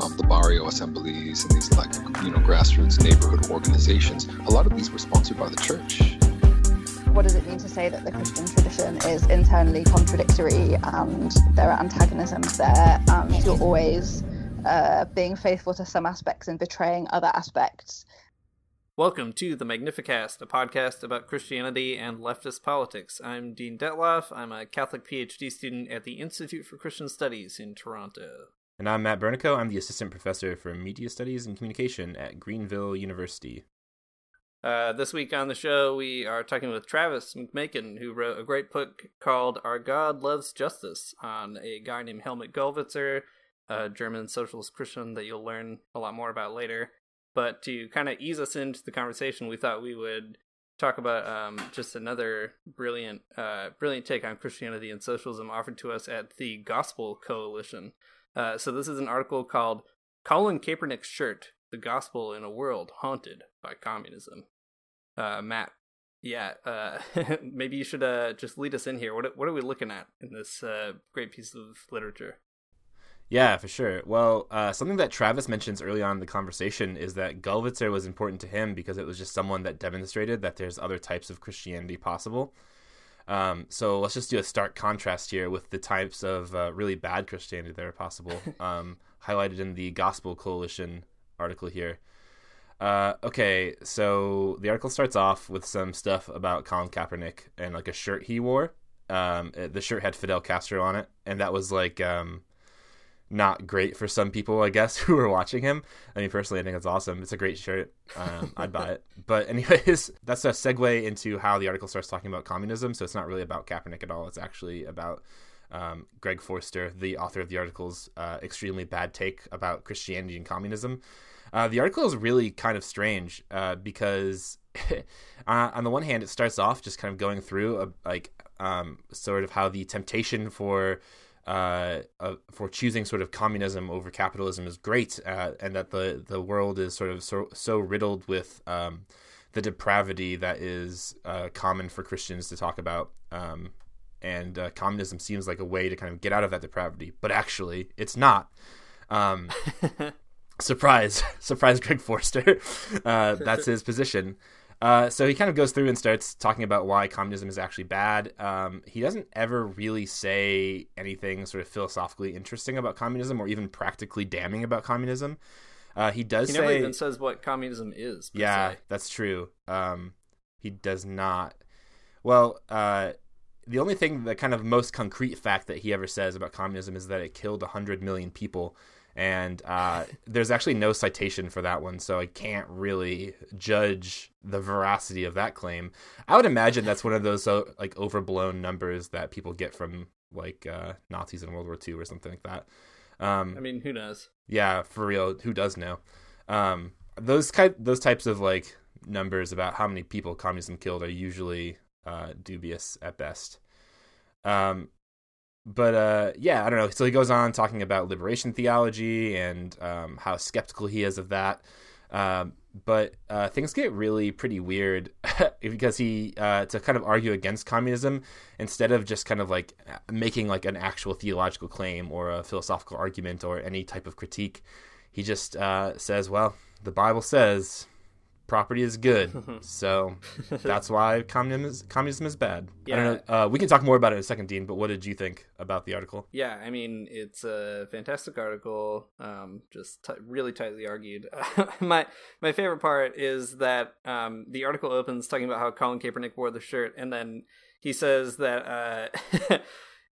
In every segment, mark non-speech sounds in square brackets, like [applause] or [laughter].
um, the barrio assemblies and these like you know grassroots neighborhood organizations. A lot of these were sponsored by the church. What does it mean to say that the Christian tradition is internally contradictory and there are antagonisms there and you're always uh, being faithful to some aspects and betraying other aspects? Welcome to the Magnificast, a podcast about Christianity and leftist politics. I'm Dean Detloff. I'm a Catholic PhD student at the Institute for Christian Studies in Toronto. And I'm Matt Bernico. I'm the assistant professor for media studies and communication at Greenville University. Uh, this week on the show, we are talking with Travis McMaken, who wrote a great book called Our God Loves Justice on a guy named Helmut Gollwitzer, a German socialist Christian that you'll learn a lot more about later. But to kind of ease us into the conversation, we thought we would talk about um, just another brilliant, uh, brilliant take on Christianity and socialism offered to us at the Gospel Coalition. Uh, so this is an article called "Colin Kaepernick's Shirt: The Gospel in a World Haunted by Communism." Uh, Matt, yeah, uh, [laughs] maybe you should uh, just lead us in here. What what are we looking at in this uh, great piece of literature? Yeah, for sure. Well, uh, something that Travis mentions early on in the conversation is that Gollwitzer was important to him because it was just someone that demonstrated that there's other types of Christianity possible. Um, so let's just do a stark contrast here with the types of uh, really bad Christianity that are possible, [laughs] um, highlighted in the Gospel Coalition article here. Uh, okay, so the article starts off with some stuff about Colin Kaepernick and like a shirt he wore. Um, the shirt had Fidel Castro on it, and that was like um, not great for some people, I guess, [laughs] who are watching him. I mean, personally, I think it's awesome. It's a great shirt. Um, I'd buy it. [laughs] But, anyways, [laughs] that's a segue into how the article starts talking about communism. So it's not really about Kaepernick at all. It's actually about um, Greg Forster, the author of the article's uh, extremely bad take about Christianity and communism. Uh, the article is really kind of strange uh, because, uh, on the one hand, it starts off just kind of going through a, like um, sort of how the temptation for uh, uh, for choosing sort of communism over capitalism is great, uh, and that the the world is sort of so, so riddled with um, the depravity that is uh, common for Christians to talk about. Um, and uh, communism seems like a way to kind of get out of that depravity, but actually, it's not. Um, [laughs] surprise, [laughs] surprise, Greg Forster. [laughs] Uh, that's his position. Uh, so he kind of goes through and starts talking about why communism is actually bad. Um, he doesn't ever really say anything sort of philosophically interesting about communism or even practically damning about communism. Uh, he does he say, never even says what communism is. Yeah, se. that's true. Um, he does not. Well, uh, the only thing, the kind of most concrete fact that he ever says about communism is that it killed 100 million people and uh, there's actually no citation for that one, so I can't really judge the veracity of that claim. I would imagine that's one of those uh, like overblown numbers that people get from like uh, Nazis in World War II or something like that. Um, I mean, who knows? Yeah, for real, who does know? Um, those those types of like numbers about how many people communism killed are usually uh, dubious at best. Um, but uh, yeah, I don't know. So he goes on talking about liberation theology and um, how skeptical he is of that. Um, but uh, things get really pretty weird [laughs] because he uh, to kind of argue against communism instead of just kind of like making like an actual theological claim or a philosophical argument or any type of critique. He just uh, says, "Well, the Bible says property is good. [laughs] so that's why communism is, communism is bad. I don't know. Uh, we can talk more about it in a second, Dean. But what did you think about the article? Yeah, I mean, it's a fantastic article. Um, just t- really tightly argued. [laughs] my my favorite part is that um, the article opens talking about how Colin Kaepernick wore the shirt, and then he says that uh,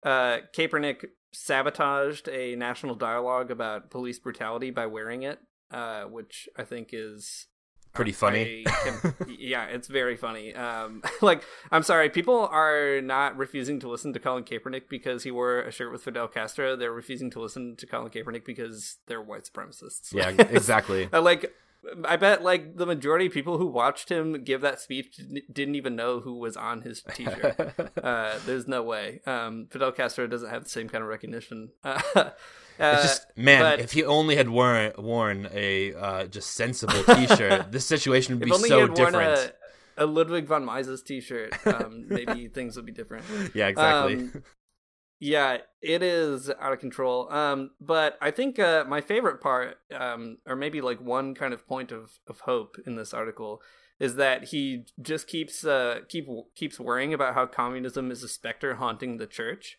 [laughs] uh, Kaepernick sabotaged a national dialogue about police brutality by wearing it, uh, which I think is pretty funny. can, [laughs] yeah, it's very funny. Um, [laughs] like, I'm sorry, people are not refusing to listen to Colin Kaepernick because he wore a shirt with Fidel Castro. They're refusing to listen to Colin Kaepernick because they're white supremacists. Yeah, [laughs] exactly. like, I bet like the majority of people who watched him give that speech didn't even know who was on his T-shirt. uh, there's no way. Um, Fidel Castro doesn't have the same kind of recognition. Uh, it's just man, but, if he only had worn worn a uh, just sensible [laughs] T-shirt, this situation would be so different. A, a, Ludwig von Mises T-shirt, um, maybe [laughs] things would be different. [laughs] Yeah, exactly. Um, yeah, it is out of control. Um, but I think uh, my favorite part, um, or maybe like one kind of point of, of hope in this article, is that he just keeps uh, keep keeps worrying about how communism is a specter haunting the church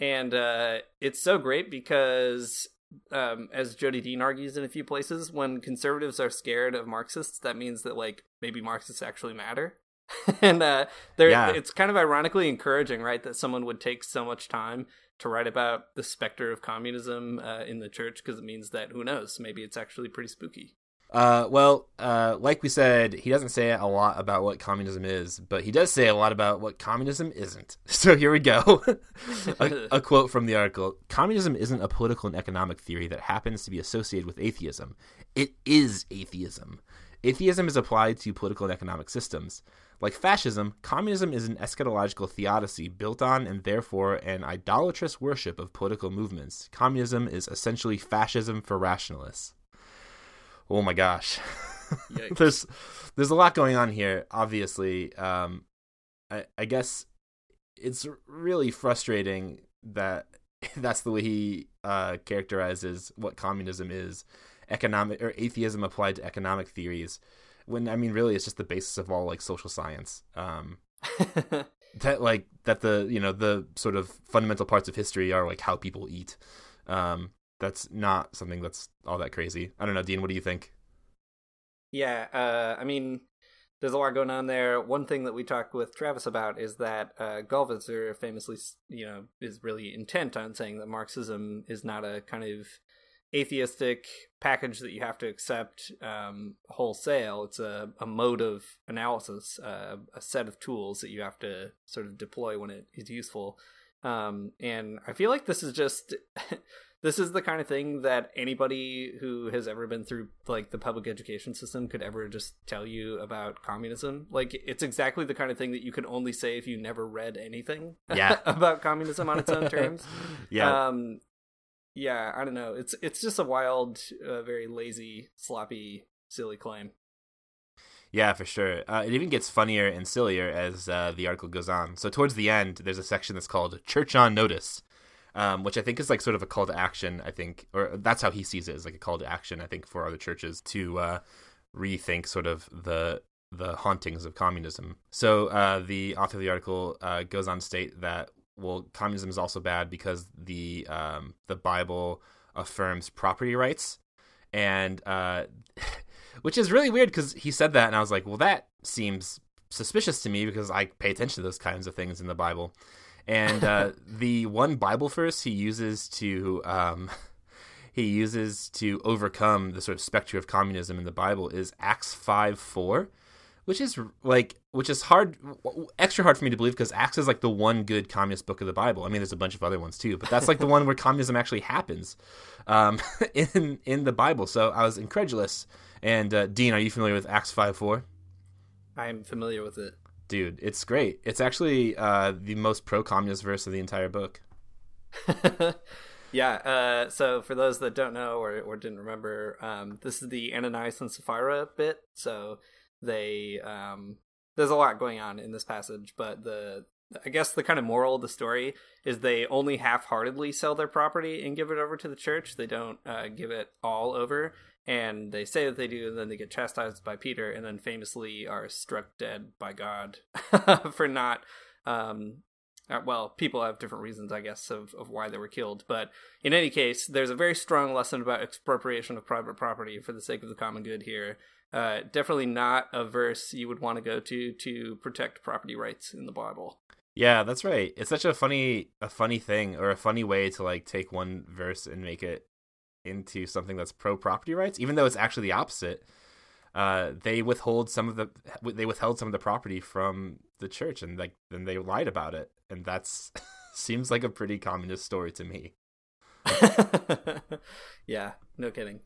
and uh, it's so great because um, as Jodi Dean argues in a few places, when conservatives are scared of Marxists, that means that like maybe Marxists actually matter. [laughs] and uh, there, yeah. it's kind of ironically encouraging, right, that someone would take so much time to write about the specter of communism uh, in the church because it means that who knows, maybe it's actually pretty spooky. Uh, well, uh, like we said, he doesn't say a lot about what communism is, but he does say a lot about what communism isn't. [laughs] So here we go. [laughs] a, a, [laughs] quote from the article Communism isn't a political and economic theory that happens to be associated with atheism. It is atheism. Atheism is applied to political and economic systems. Like fascism, communism is an eschatological theodicy built on and therefore an idolatrous worship of political movements. Communism is essentially fascism for rationalists oh my gosh. [laughs] There's there's a lot going on here obviously. Um I, I guess it's really frustrating that [laughs] that's the way he uh characterizes what communism is economic or atheism applied to economic theories when i mean really it's just the basis of all like social science. Um [laughs] that like that the you know the sort of fundamental parts of history are like how people eat. Um that's not something that's all that crazy. I don't know, Dean. What do you think? Yeah, uh, I mean, there's a lot going on there. One thing that we talked with Travis about is that uh, Gollwitzer famously, you know, is really intent on saying that Marxism is not a kind of atheistic package that you have to accept um, wholesale. It's a, a mode of analysis, uh, a set of tools that you have to sort of deploy when it is useful. Um, and I feel like this is just [laughs] this is the kind of thing that anybody who has ever been through like the public education system could ever just tell you about communism. Like it's exactly the kind of thing that you can only say if you never read anything [laughs] yeah. about communism on its own terms. [laughs] yeah. Um yeah, I don't know. It's it's just a wild, uh, very lazy, sloppy, silly claim. Yeah, for sure. Uh, it even gets funnier and sillier as uh, the article goes on. So towards the end, there's a section that's called "Church on Notice," um, which I think is like sort of a call to action. I think, or that's how he sees it, as like a call to action. I think for other churches to uh, rethink sort of the the hauntings of communism. So uh, the author of the article uh, goes on to state that well, communism is also bad because the um, the Bible affirms property rights, and uh, [laughs] which is really weird because he said that, and I was like, well, that seems suspicious to me because I pay attention to those kinds of things in the Bible. And uh, the one Bible verse he uses to um, [laughs] he uses to overcome the sort of specter of communism in the Bible is Acts five four, which is like which is hard extra hard for me to believe because Acts is like the one good communist book of the Bible. I mean, there's a bunch of other ones too, but that's like the one where communism actually happens um, [laughs] in in the Bible. So I was incredulous. And uh, Dean, are you familiar with Acts five four? I'm familiar with it dude, it's great. It's actually uh, the most pro-communist verse of the entire book. [laughs] yeah. Uh, so for those that don't know or, or didn't remember, um, this is the Ananias and Sapphira bit. So they um, there's a lot going on in this passage, but the I guess the kind of moral of the story is they only half-heartedly sell their property and give it over to the church. They don't uh, give it all over, and they say that they do, and then they get chastised by Peter, and then famously are struck dead by God [laughs] for not. Um, uh, well, people have different reasons, I guess, of, of why they were killed. But in any case, there's a very strong lesson about expropriation of private property for the sake of the common good here. Uh, definitely not a verse you would want to go to to protect property rights in the Bible. Yeah, that's right. It's such a funny a funny thing or a funny way to like take one verse and make it into something that's pro property rights, even though it's actually the opposite. Uh, they withhold some of the they withheld some of the property from the church, and like then they lied about it, and that's [laughs] seems like a pretty communist story to me. [laughs] yeah, no kidding.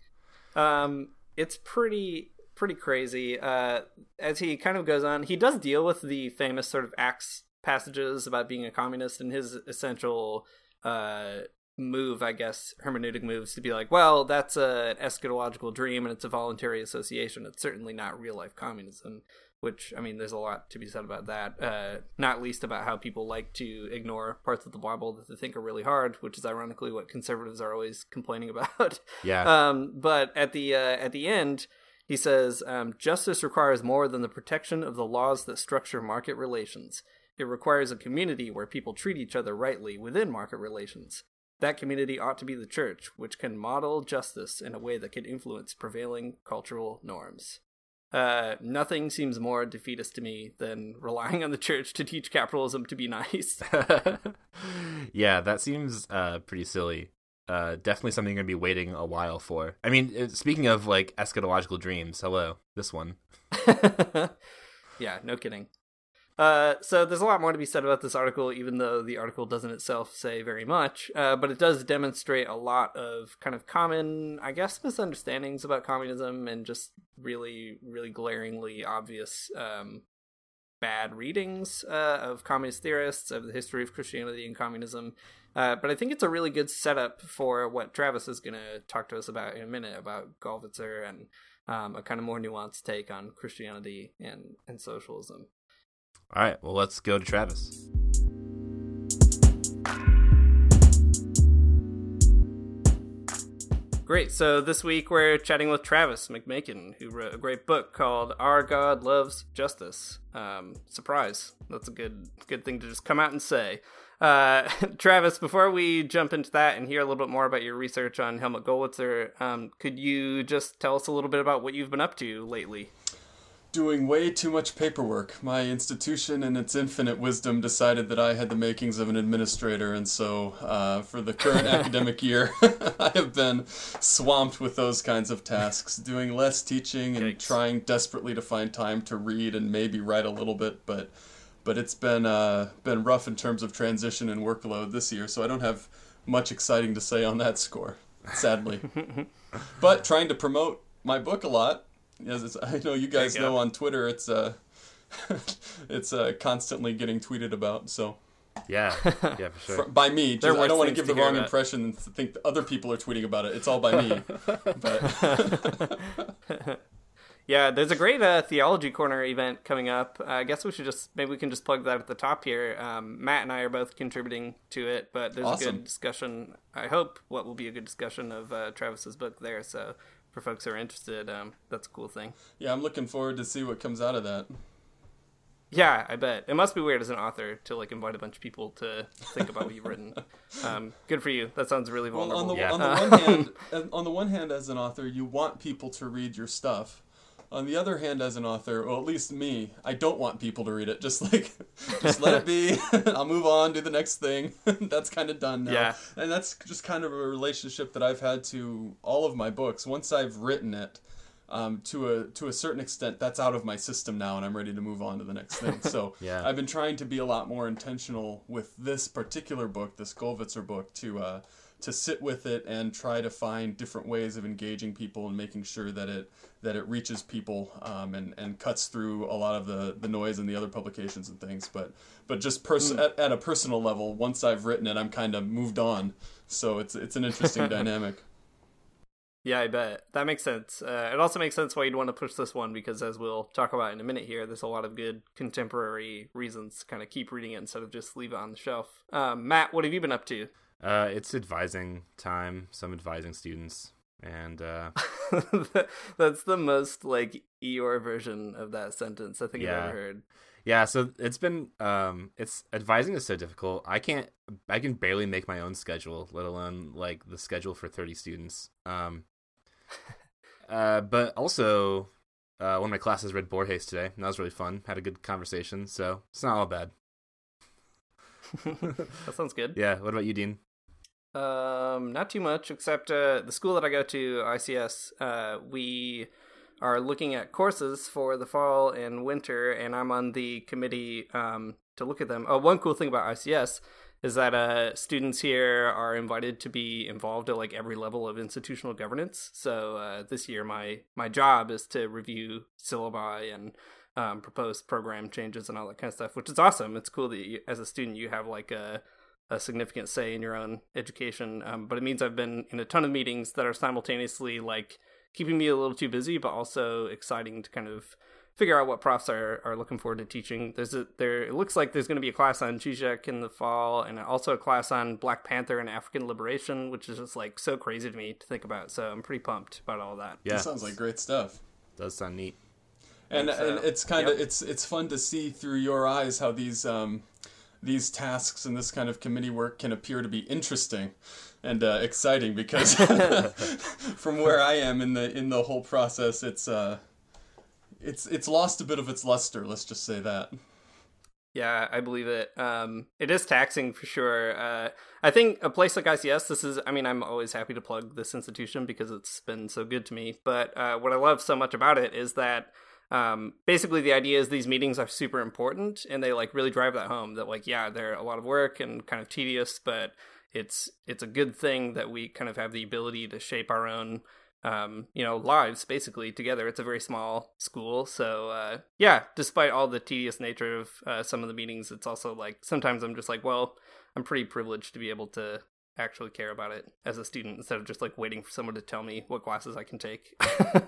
Um, it's pretty pretty crazy. Uh, as he kind of goes on, he does deal with the famous sort of Acts passages about being a communist and his essential uh, move, I guess, hermeneutic moves to be like, well, that's a, an eschatological dream and it's a voluntary association. It's certainly not real life communism. Which I mean, there's a lot to be said about that. Uh, not least about how people like to ignore parts of the Bible that they think are really hard, which is ironically what conservatives are always [laughs] complaining about. Yeah. Um, but at the uh, at the end, he says, um, justice requires more than the protection of the laws that structure market relations. It requires a community where people treat each other rightly within market relations. That community ought to be the church, which can model justice in a way that can influence prevailing cultural norms. Uh, nothing seems more defeatist to me than relying on the church to teach capitalism to be nice. [laughs] yeah, that seems uh, pretty silly. Uh, definitely something you're gonna be waiting a while for. I mean, speaking of like eschatological dreams, hello, this one. [laughs] yeah, no kidding. Uh, so there's a lot more to be said about this article, even though the article doesn't itself say very much. Uh, but it does demonstrate a lot of kind of common, I guess, misunderstandings about communism and just really, really glaringly obvious um, bad readings uh, of communist theorists of the history of Christianity and communism. Uh, but I think it's a really good setup for what Travis is going to talk to us about in a minute about Gollwitzer and um, a kind of more nuanced take on Christianity and, and socialism. All right, well, let's go to Travis. Great. So this week we're chatting with Travis McMaken, who wrote a great book called "Our God Loves Justice." Um, surprise! That's a good good thing to just come out and say. Uh, [laughs] Travis, before we jump into that and hear a little bit more about your research on Helmut Gollwitzer, um, could you just tell us a little bit about what you've been up to lately? Doing way too much paperwork. My institution, in its infinite wisdom, decided that I had the makings of an administrator, and so uh, for the current [laughs] academic year, [laughs] I have been swamped with those kinds of tasks, doing less teaching and Yikes. trying desperately to find time to read and maybe write a little bit, but. But it's been uh, been rough in terms of transition and workload this year, so I don't have much exciting to say on that score, sadly. [laughs] but trying to promote my book a lot as I know you guys you know on Twitter, it's uh, [laughs] it's uh, constantly getting tweeted about. So. Yeah, [laughs] yeah, for sure. by me, just, I don't want to give the wrong about. impression and think other people are tweeting about it. It's all by me. but [laughs] yeah, there's a great uh, theology corner event coming up. Uh, I guess we should just maybe we can just plug that at the top here. Um, Matt and I are both contributing to it, but there's awesome. a good discussion. I hope what will be a good discussion of uh, Travis's book there. So for folks who are interested, um, that's a cool thing. Yeah, I'm looking forward to see what comes out of that. Yeah, I bet it must be weird as an author to like invite a bunch of people to think about what you've written. [laughs] Um, good for you. That sounds really vulnerable. Well, on the, yeah. on the one [laughs] hand, on the one hand, as an author, you want people to read your stuff, on the other hand, as an author, well, at least me, I don't want people to read it. Just like, [laughs] just let it be. [laughs] I'll move on, do the next thing. [laughs] that's kind of done now. Yeah. And that's just kind of a relationship that I've had to all of my books. Once I've written it, um, to a to a certain extent, that's out of my system now, and I'm ready to move on to the next thing. So yeah. I've been trying to be a lot more intentional with this particular book, this Gollwitzer book, to uh, to sit with it and try to find different ways of engaging people and making sure that it that it reaches people um, and and cuts through a lot of the the noise and the other publications and things. But but just pers- mm. at, at a personal level, once I've written it, I'm kind of moved on. So it's it's an interesting [laughs] dynamic. Yeah, I bet that makes sense. Uh, it also makes sense why you'd want to push this one because, as we'll talk about in a minute here, there's a lot of good contemporary reasons to kind of keep reading it instead of just leave it on the shelf. Um, Matt, what have you been up to? Uh, it's advising time. Some advising students. and uh, [laughs] that's the most like Eeyore version of that sentence I think Yeah. I've ever heard. yeah. So it's been um, it's advising is so difficult. I can't. I can barely make my own schedule, let alone like the schedule for thirty students. Um, [laughs] uh, but also, uh, one of my classes read Borges today, and that was really fun. Had a good conversation, so it's not all bad. [laughs] that sounds good. Yeah. What about you, Dean? Um, not too much, except uh, the school that I go to, ICS. Uh, we are looking at courses for the fall and winter, and I'm on the committee um, to look at them. Oh, one cool thing about ICS is that uh, students here are invited to be involved at like every level of institutional governance. So uh, this year, my my job is to review syllabi and um, propose program changes and all that kind of stuff, which is awesome. It's cool that you, as a student you have like a a significant say in your own education. Um, but it means I've been in a ton of meetings that are simultaneously like keeping me a little too busy, but also exciting to kind of figure out what profs are, are looking forward to teaching. There's a there it looks like there's going to be a class on Zizek in the fall, and also a class on Black Panther and African liberation, which is just like so crazy to me to think about. So I'm pretty pumped about all that. Yeah, That sounds like great stuff. does sound neat. and Think so. and it's kind of Yep. it's it's fun to see through your eyes how these um these tasks and this kind of committee work can appear to be interesting and uh, exciting because [laughs] [laughs] from where I am in the in the whole process it's uh it's it's lost a bit of its luster let's just say that Yeah, I believe it. Um, it is taxing for sure. Uh, I think a place like ICS, this is, I mean, I'm always happy to plug this institution because it's been so good to me. But uh, what I love so much about it is that um, basically the idea is these meetings are super important and they like really drive that home that like, yeah, they're a lot of work and kind of tedious, but it's it's a good thing that we kind of have the ability to shape our own um, you know, lives basically together. It's a very small school, so uh, yeah. Despite all the tedious nature of uh, some of the meetings, it's also like sometimes I'm just like, well, I'm pretty privileged to be able to actually care about it as a student instead of just like waiting for someone to tell me what classes I can take.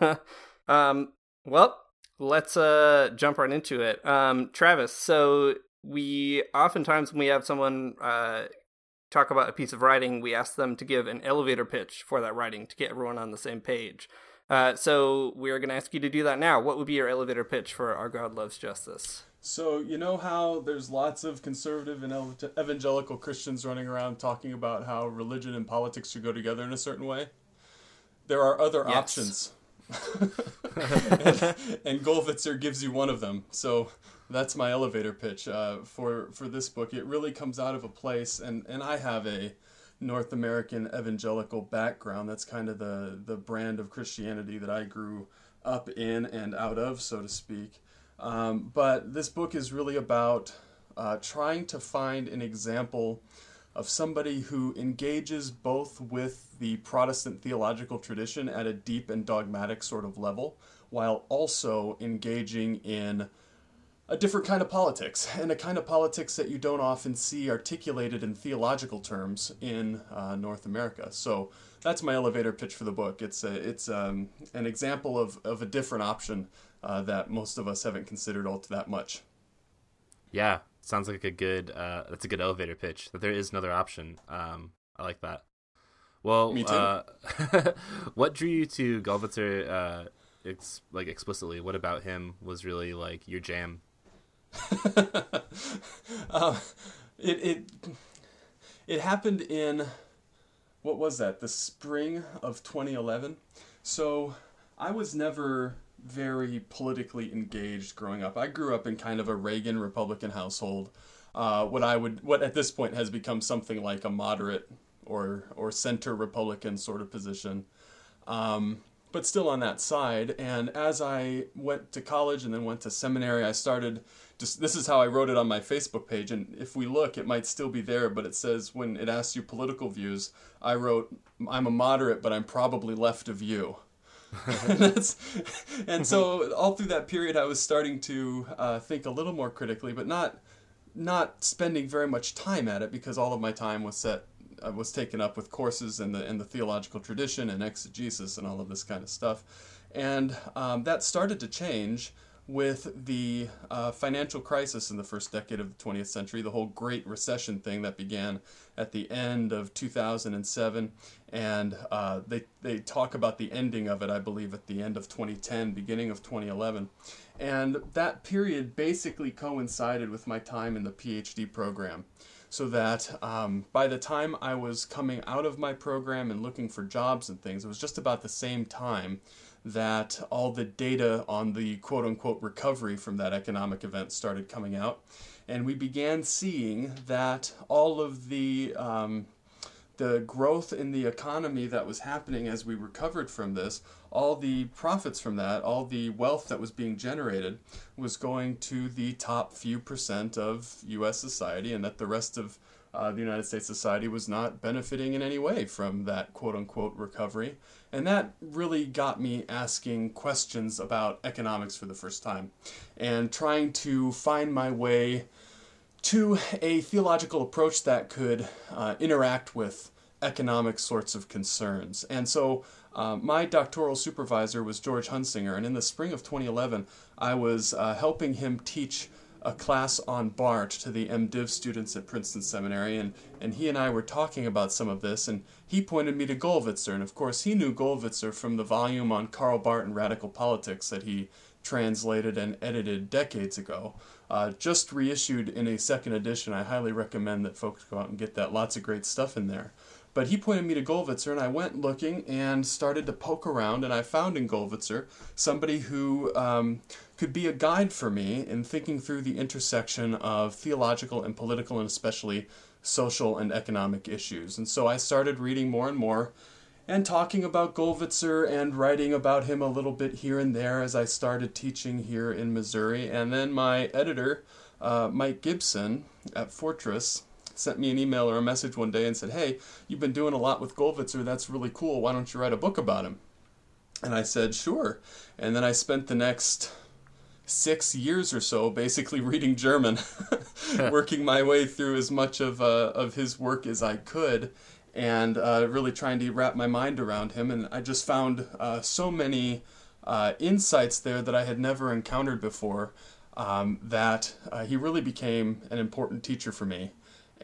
[laughs] um, well, let's uh jump right into it. Um, Travis, so we oftentimes when we have someone uh talk about a piece of writing, we ask them to give an elevator pitch for that writing to get everyone on the same page. Uh, so we're going to ask you to do that now. What would be your elevator pitch for Our God Loves Justice? So you know how there's lots of conservative and evangelical Christians running around talking about how religion and politics should go together in a certain way. There are other Yes. options, and, [laughs] and Gollwitzer gives you one of them. So that's my elevator pitch uh, for for this book. It really comes out of a place, and and I have a North American evangelical background. That's kind of the the brand of Christianity that I grew up in and out of, so to speak. Um, but this book is really about uh, trying to find an example of somebody who engages both with the Protestant theological tradition at a deep and dogmatic sort of level, while also engaging in a different kind of politics, and a kind of politics that you don't often see articulated in theological terms in uh, North America. So that's my elevator pitch for the book. It's a, it's um, an example of, of a different option uh, that most of us haven't considered all that much. Yeah, sounds like a good. Uh, that's a good elevator pitch. That there is another option. Um, I like that. Well, Me too. Uh, [laughs] what drew you to Gollwitzer, uh, ex- like explicitly? What about him was really like your jam? uh, [laughs] it it it happened in what was that? The spring of 2011. So I was never very politically engaged growing up. I grew up in kind of a Reagan Republican household. Uh, what I would what at this point has become something like a moderate or or center Republican sort of position. Um, but still on that side. And as I went to college and then went to seminary, I started just this is how I wrote it on my Facebook page. And if we look, it might still be there, but it says when it asks you political views, I wrote, I'm a moderate, but I'm probably left of you. And, [laughs] that's, and so [laughs] all through that period, I was starting to uh, think a little more critically, but not not spending very much time at it because all of my time was set uh, was taken up with courses and the in the theological tradition and exegesis and all of this kind of stuff, and um, that started to change with the uh, financial crisis in the first decade of the 20th century, the whole Great Recession thing that began at the end of 2007. And uh, they, they talk about the ending of it, I believe, at the end of 2010, beginning of 2011. And that period basically coincided with my time in the PhD program. So that um, by the time I was coming out of my program and looking for jobs and things, it was just about the same time that all the data on the quote unquote recovery from that economic event started coming out. And we began seeing that all of the um, the growth in the economy that was happening as we recovered from this, all the profits from that, all the wealth that was being generated was going to the top few percent of US society, and that the rest of uh, the United States society was not benefiting in any way from that quote unquote recovery. And that really got me asking questions about economics for the first time and trying to find my way to a theological approach that could uh, interact with economic sorts of concerns. And so uh, my doctoral supervisor was George Hunsinger, and in the spring of 2011, I was uh, helping him teach a class on Barth to the MDiv students at Princeton Seminary, and, and he and I were talking about some of this, and he pointed me to Gollwitzer, and of course he knew Gollwitzer from the volume on Karl Barth and Radical Politics that he translated and edited decades ago. Uh, just reissued in a second edition. I highly recommend that folks go out and get that. Lots of great stuff in there. But he pointed me to Gollwitzer, and I went looking and started to poke around, and I found in Gollwitzer somebody who um, could be a guide for me in thinking through the intersection of theological and political, and especially social and economic issues. And so I started reading more and more and talking about Gollwitzer and writing about him a little bit here and there as I started teaching here in Missouri. And then my editor, uh, Mike Gibson at Fortress, sent me an email or a message one day and said, Hey, you've been doing a lot with Gollwitzer. That's really cool. Why don't you write a book about him? And I said, Sure. And then I spent the next six years or so basically [laughs] reading German, [laughs] working my way through as much of, uh, of his work as I could. And uh, really trying to wrap my mind around him. And I just found uh, so many uh, insights there that I had never encountered before um, that uh, he really became an important teacher for me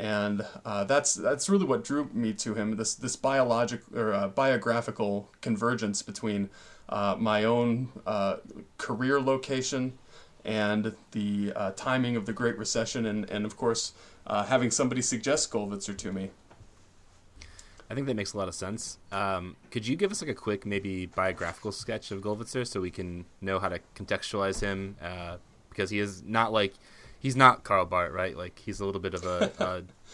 and uh, that's that's really what drew me to him. This this biologic or uh, biographical convergence between uh, my own uh, career location and the uh, timing of the Great Recession, and and of course uh, having somebody suggest Gollwitzer to me. I think that makes a lot of sense. Um, could you give us like a quick, maybe biographical sketch of Gollwitzer so we can know how to contextualize him? because he is not like he's not Karl Barth, right? Like he's a little bit of a,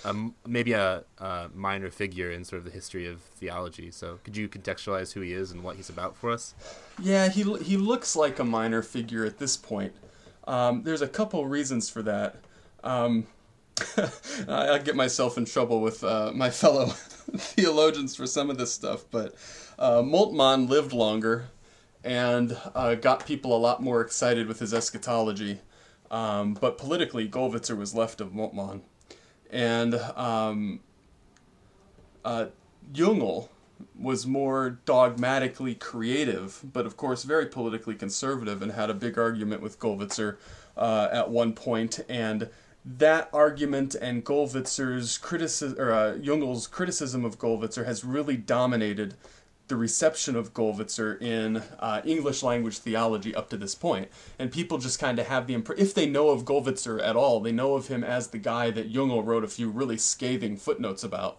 a, a maybe a, a, minor figure in sort of the history of theology. So could you contextualize who he is and what he's about for us? Yeah, he he looks like a minor figure at this point. Um, there's a couple reasons for that. Um, [laughs] I, get myself in trouble with uh, my fellow [laughs] theologians for some of this stuff, but uh, Moltmann lived longer and uh, got people a lot more excited with his eschatology. Um, but politically, Gollwitzer was left of Moltmann. And um, uh, Jungel was more dogmatically creative, but of course very politically conservative, and had a big argument with Gollwitzer uh, at one point. And that argument and Gollwitzer's criticism, or uh, Jungel's criticism of Gollwitzer, has really dominated the reception of Gollwitzer in uh, English language theology up to this point. And people just kind of have the impression, if they know of Gollwitzer at all, they know of him as the guy that Jungel wrote a few really scathing footnotes about.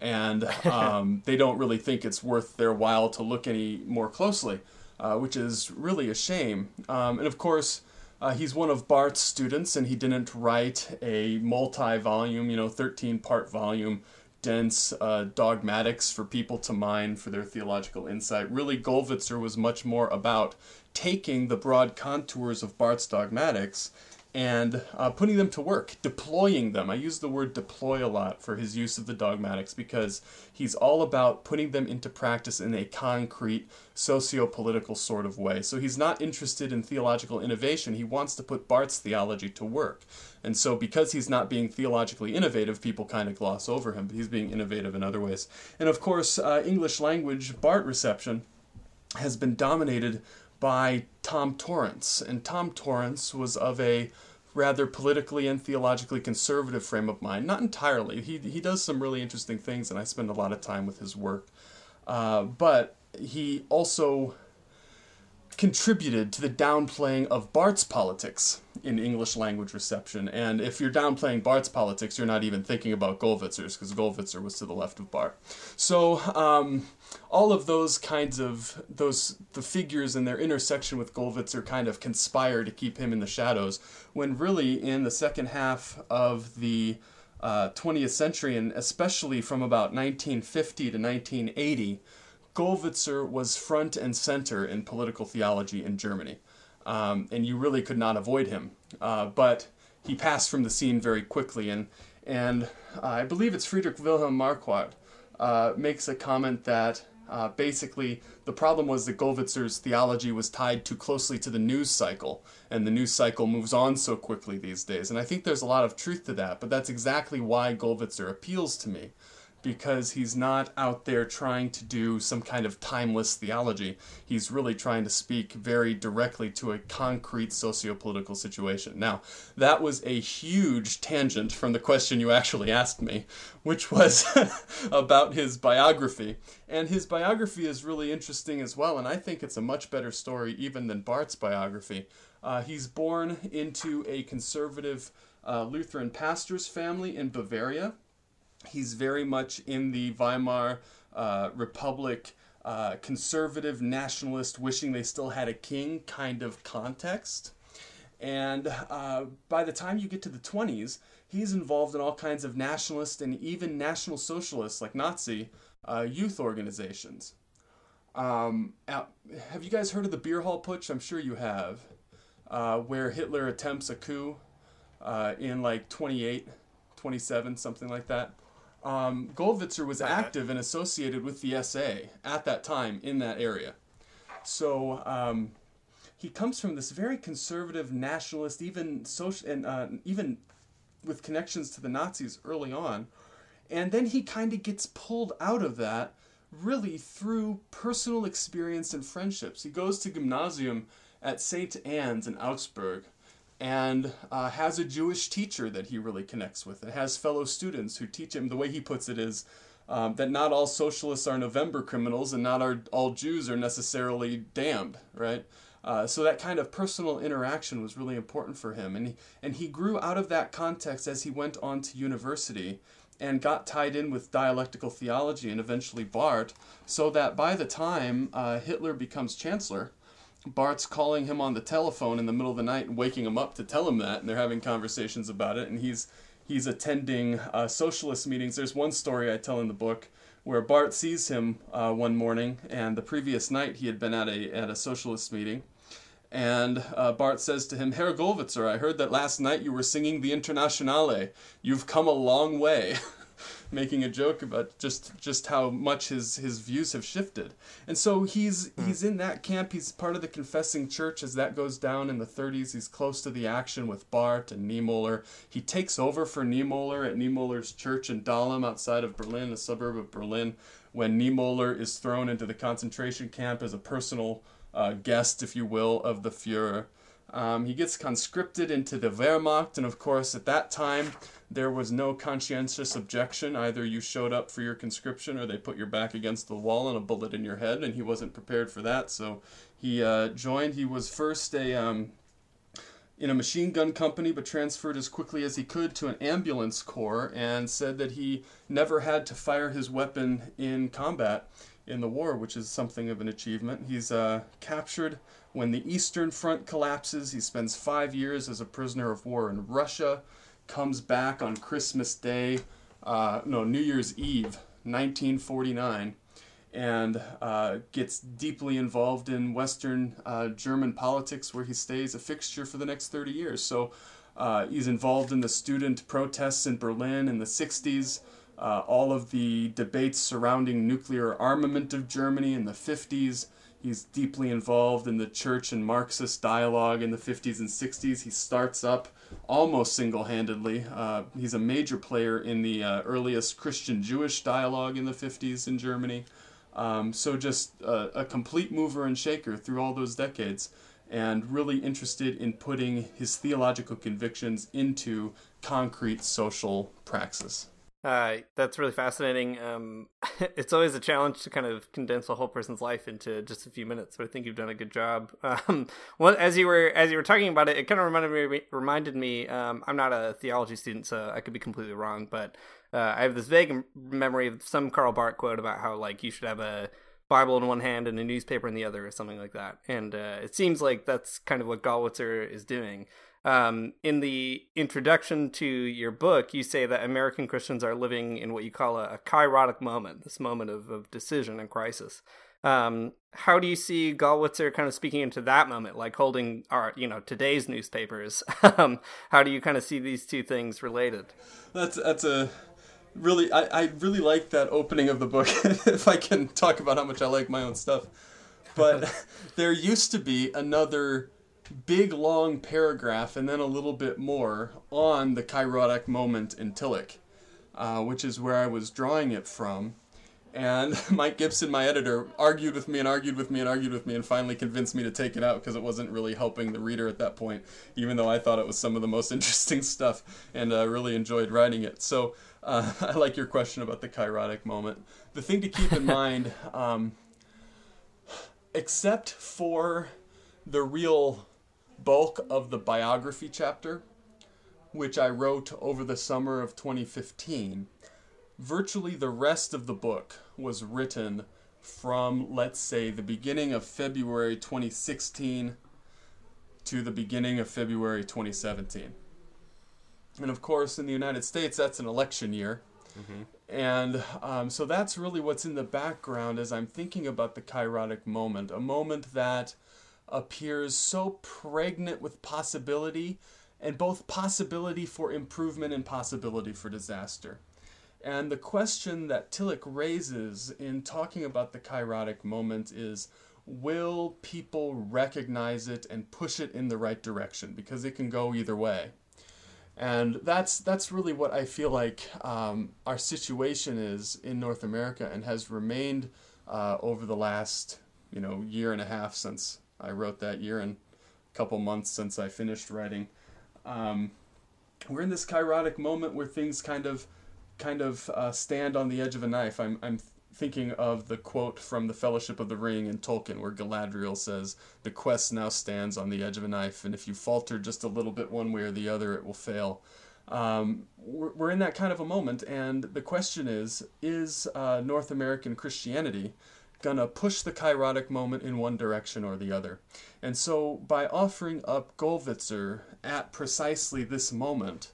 And [laughs] um, they don't really think it's worth their while to look any more closely, uh, which is really a shame. Um, and of course, uh, he's one of Barth's students, and he didn't write a multi volume, you know, 13 part volume dense uh, dogmatics for people to mine for their theological insight. Really, Gollwitzer was much more about taking the broad contours of Barth's dogmatics and uh, putting them to work, deploying them. I use the word deploy a lot for his use of the dogmatics because he's all about putting them into practice in a concrete, socio political sort of way. So he's not interested in theological innovation, he wants to put Barth's theology to work. And so, because he's not being theologically innovative, people kind of gloss over him, but he's being innovative in other ways. And of course, uh, English language Barth reception has been dominated by Tom Torrance. And Tom Torrance was of a rather politically and theologically conservative frame of mind. Not entirely. He, he does some really interesting things, and I spend a lot of time with his work. Uh, but he also contributed to the downplaying of Barth's politics in English language reception. And if you're downplaying Barth's politics, you're not even thinking about Gollwitzer's, because Gollwitzer was to the left of Bart. So um, all of those kinds of those the figures and their intersection with Gollwitzer kind of conspire to keep him in the shadows. When really in the second half of the uh, 20th century, and especially from about 1950 to 1980 Gollwitzer was front and center in political theology in Germany, um, and you really could not avoid him. Uh, but he passed from the scene very quickly, and and uh, I believe it's Friedrich Wilhelm Marquardt uh, makes a comment that uh, basically the problem was that Gollwitzer's theology was tied too closely to the news cycle, and the news cycle moves on so quickly these days. And I think there's a lot of truth to that, but that's exactly why Gollwitzer appeals to me because he's not out there trying to do some kind of timeless theology. He's really trying to speak very directly to a concrete sociopolitical situation. Now, that was a huge tangent from the question you actually asked me, which was [laughs] about his biography. And his biography is really interesting as well, and I think it's a much better story even than Barth's biography. Uh, he's born into a conservative uh, Lutheran pastor's family in Bavaria He's very much in the Weimar uh, Republic uh, conservative nationalist, wishing they still had a king kind of context. And uh, by the time you get to the 20s, he's involved in all kinds of nationalist and even national socialist, like Nazi, uh, youth organizations. Um, have you guys heard of the beer hall putsch? I'm sure you have, uh, where Hitler attempts a coup uh, in like 28, 27, something like that. Um, Gollwitzer was active and associated with the SA at that time in that area. So um, he comes from this very conservative nationalist, even social, and uh, even with connections to the Nazis early on. And then he kind of gets pulled out of that really through personal experience and friendships. He goes to gymnasium at St. Anne's in Augsburg and uh, has a Jewish teacher that he really connects with. It has fellow students who teach him. The way he puts it is um, that not all socialists are November criminals, and not our, all Jews are necessarily damned, right? Uh, so that kind of personal interaction was really important for him, and he, and he grew out of that context as he went on to university and got tied in with dialectical theology and eventually Barth, so that by the time uh, Hitler becomes chancellor, Barth's calling him on the telephone in the middle of the night and waking him up to tell him that, and they're having conversations about it. And he's he's attending uh, socialist meetings. There's one story I tell in the book where Barth sees him uh, one morning, and the previous night he had been at a at a socialist meeting. And uh, Barth says to him, Herr Gollwitzer, I heard that last night you were singing the Internationale. You've come a long way. [laughs] [laughs] making a joke about just just how much his his views have shifted. And so he's mm. he's in that camp. He's part of the confessing church as that goes down in the 30s. He's close to the action with Barth and Niemöller. He takes over for Niemöller at Niemöller's church in Dahlem outside of Berlin, a suburb of Berlin, when Niemöller is thrown into the concentration camp as a personal uh, guest, if you will, of the Fuhrer. Um, he gets conscripted into the Wehrmacht, and of course, at that time, there was no conscientious objection. Either you showed up for your conscription or they put your back against the wall and a bullet in your head, and he wasn't prepared for that. So he uh, joined. He was first a um, in a machine gun company, but transferred as quickly as he could to an ambulance corps, and said that he never had to fire his weapon in combat in the war, which is something of an achievement. He's uh, captured when the Eastern Front collapses. He spends five years as a prisoner of war in Russia, comes back on Christmas Day, uh, no, New Year's Eve, 1949, and uh, gets deeply involved in Western uh, German politics, where he stays a fixture for the next 30 years. So uh, he's involved in the student protests in Berlin in the 60s uh, all of the debates surrounding nuclear armament of Germany in the 50s. He's deeply involved in the church and Marxist dialogue in the 50s and 60s. He starts up almost single handedly. Uh, he's a major player in the uh, earliest Christian Jewish dialogue in the 50s in Germany. Um, so just a, a complete mover and shaker through all those decades, and really interested in putting his theological convictions into concrete social praxis. Uh, that's really fascinating. Um, [laughs] it's always a challenge to kind of condense a whole person's life into just a few minutes, but I think you've done a good job. [laughs] Um, well, as you were as you were talking about it, it kind of reminded me reminded me. Um, I'm not a theology student, so I could be completely wrong, but uh, I have this vague memory of some Karl Barth quote about how like you should have a Bible in one hand and a newspaper in the other, or something like that. And uh, it seems like that's kind of what Gollwitzer is doing. Um, in the introduction to your book, you say that American Christians are living in what you call a, a kairotic moment, this moment of, of decision and crisis. Um, how do you see Gollwitzer kind of speaking into that moment, like holding our, you know, today's newspapers? [laughs] um, how do you kind of see these two things related? That's that's a really I, I really like that opening of the book. [laughs] if I can talk about how much I like my own stuff, but [laughs] there used to be another big long paragraph and then a little bit more on the kairotic moment in Tillich, uh, which is where I was drawing it from. And [laughs] Mike Gibson, my editor, argued with me and argued with me and argued with me and finally convinced me to take it out because it wasn't really helping the reader at that point, even though I thought it was some of the most [laughs] interesting stuff and uh, really enjoyed writing it. So uh, [laughs] I like your question about the kairotic moment. The thing to keep in mind, um, except for the real bulk of the biography chapter, which I wrote over the summer of 2015, virtually the rest of the book was written from, let's say, the beginning of February 2016 to the beginning of February 2017. And of course, in the United States, that's an election year. Mm-hmm. And um, so that's really what's in the background as I'm thinking about the kairotic moment, a moment that appears so pregnant with possibility, and both possibility for improvement and possibility for disaster. And the question that Tillich raises in talking about the kairotic moment is will people recognize it and push it in the right direction? Because it can go either way. And that's that's really what I feel like um, our situation is in North America and has remained uh, over the last you know year and a half since I wrote that year and a couple months since I finished writing. Um, we're in this kairotic moment where things kind of kind of uh, stand on the edge of a knife. I'm I'm thinking of the quote from the Fellowship of the Ring in Tolkien, where Galadriel says, "The quest now stands on the edge of a knife, and if you falter just a little bit one way or the other, it will fail." Um, we're, we're in that kind of a moment, and the question is: Is uh, North American Christianity gonna push the kairotic moment in one direction or the other? And so, by offering up Gollwitzer at precisely this moment,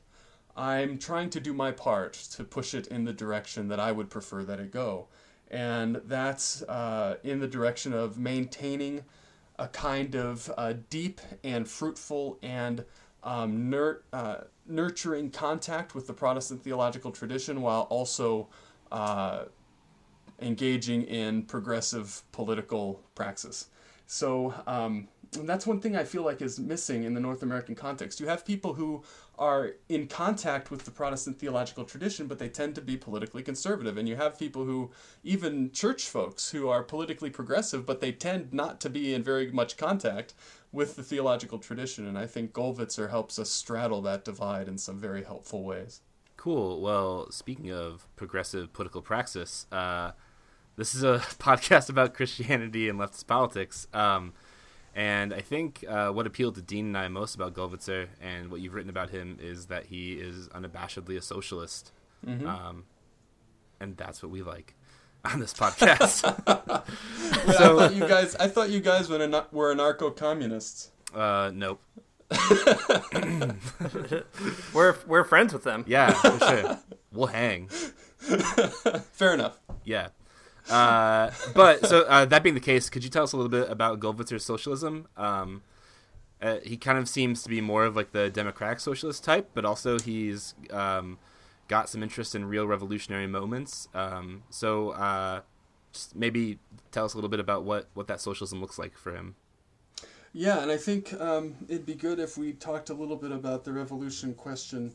I'm trying to do my part to push it in the direction that I would prefer that it go and that's uh, in the direction of maintaining a kind of uh, deep and fruitful and um, nur- uh, nurturing contact with the Protestant theological tradition while also uh, engaging in progressive political praxis. So um, that's one thing I feel like is missing in the North American context. You have people who are in contact with the Protestant theological tradition, but they tend to be politically conservative. And you have people who, even church folks, who are politically progressive, but they tend not to be in very much contact with the theological tradition. And I think Gollwitzer helps us straddle that divide in some very helpful ways. Cool. Well, speaking of progressive political praxis, uh, this is a [laughs] podcast about Christianity and leftist politics. Um, and I think uh, what appealed to Dean and I most about Gollwitzer and what you've written about him is that he is unabashedly a socialist. Mm-hmm. Um, and that's what we like [laughs] on this podcast. [laughs] Wait, so, I thought you guys, I thought you guys were, an- were anarcho-communists. Uh, nope. we're we're friends with them. Yeah, for sure. We'll hang. Fair enough. Yeah. Uh, but so uh, that being the case, could you tell us a little bit about Gollwitzer's socialism? Um, uh, he kind of seems to be more of like the democratic socialist type, but also he's um, got some interest in real revolutionary moments. Um, so uh, just maybe tell us a little bit about what, what that socialism looks like for him. Yeah, and I think um, it'd be good if we talked a little bit about the revolution question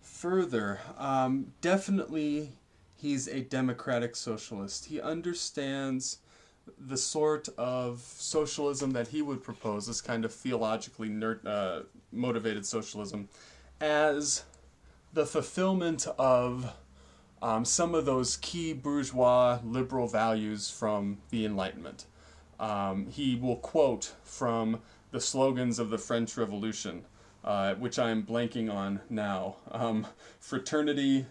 further. Um, definitely he's a democratic socialist. He understands the sort of socialism that he would propose, this kind of theologically uh, motivated socialism, as the fulfillment of um, some of those key bourgeois liberal values from the Enlightenment. Um, he will quote from the slogans of the French Revolution, uh, which I'm blanking on now um, fraternity,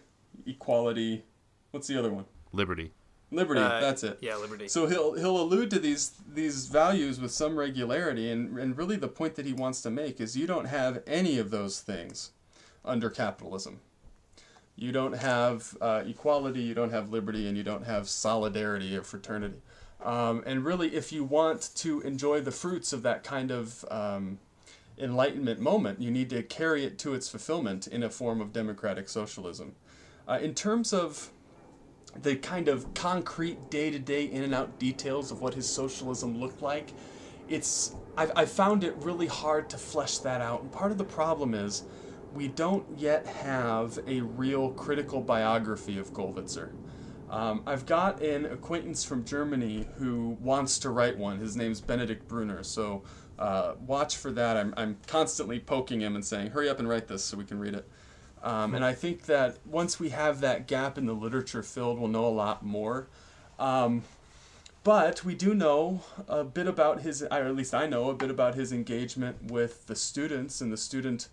equality, what's the other one? Liberty. Liberty, Uh, that's it. Yeah, Liberty. So he'll he'll allude to these these values with some regularity, and and really the point that he wants to make is you don't have any of those things under capitalism. You don't have uh, equality, you don't have liberty, and you don't have solidarity or fraternity. Um, and really, if you want to enjoy the fruits of that kind of um, enlightenment moment, you need to carry it to its fulfillment in a form of democratic socialism. Uh, in terms of the kind of concrete day-to-day in and out details of what his socialism looked like it's I've, I've found it really hard to flesh that out and part of the problem is we don't yet have a real critical biography of Gollwitzer. Um, I've got an acquaintance from Germany who wants to write one. His name's Benedict Brunner, so uh, watch for that. I'm, I'm constantly poking him and saying, hurry up and write this so we can read it. Um, and I think that once we have that gap in the literature filled, we'll know a lot more. Um, but we do know a bit about his, or at least I know a bit about his engagement with the students and the student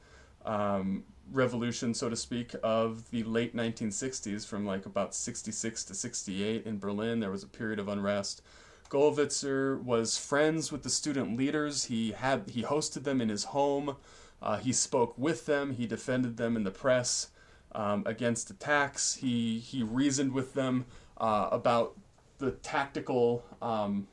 um, revolution, so to speak, of the late 1960s, from like about 66 to 68 in Berlin. There was a period of unrest. Gollwitzer was friends with the student leaders. He had he hosted them in his home. Uh, he spoke with them. He defended them in the press um, against attacks. He he reasoned with them uh, about the tactical um,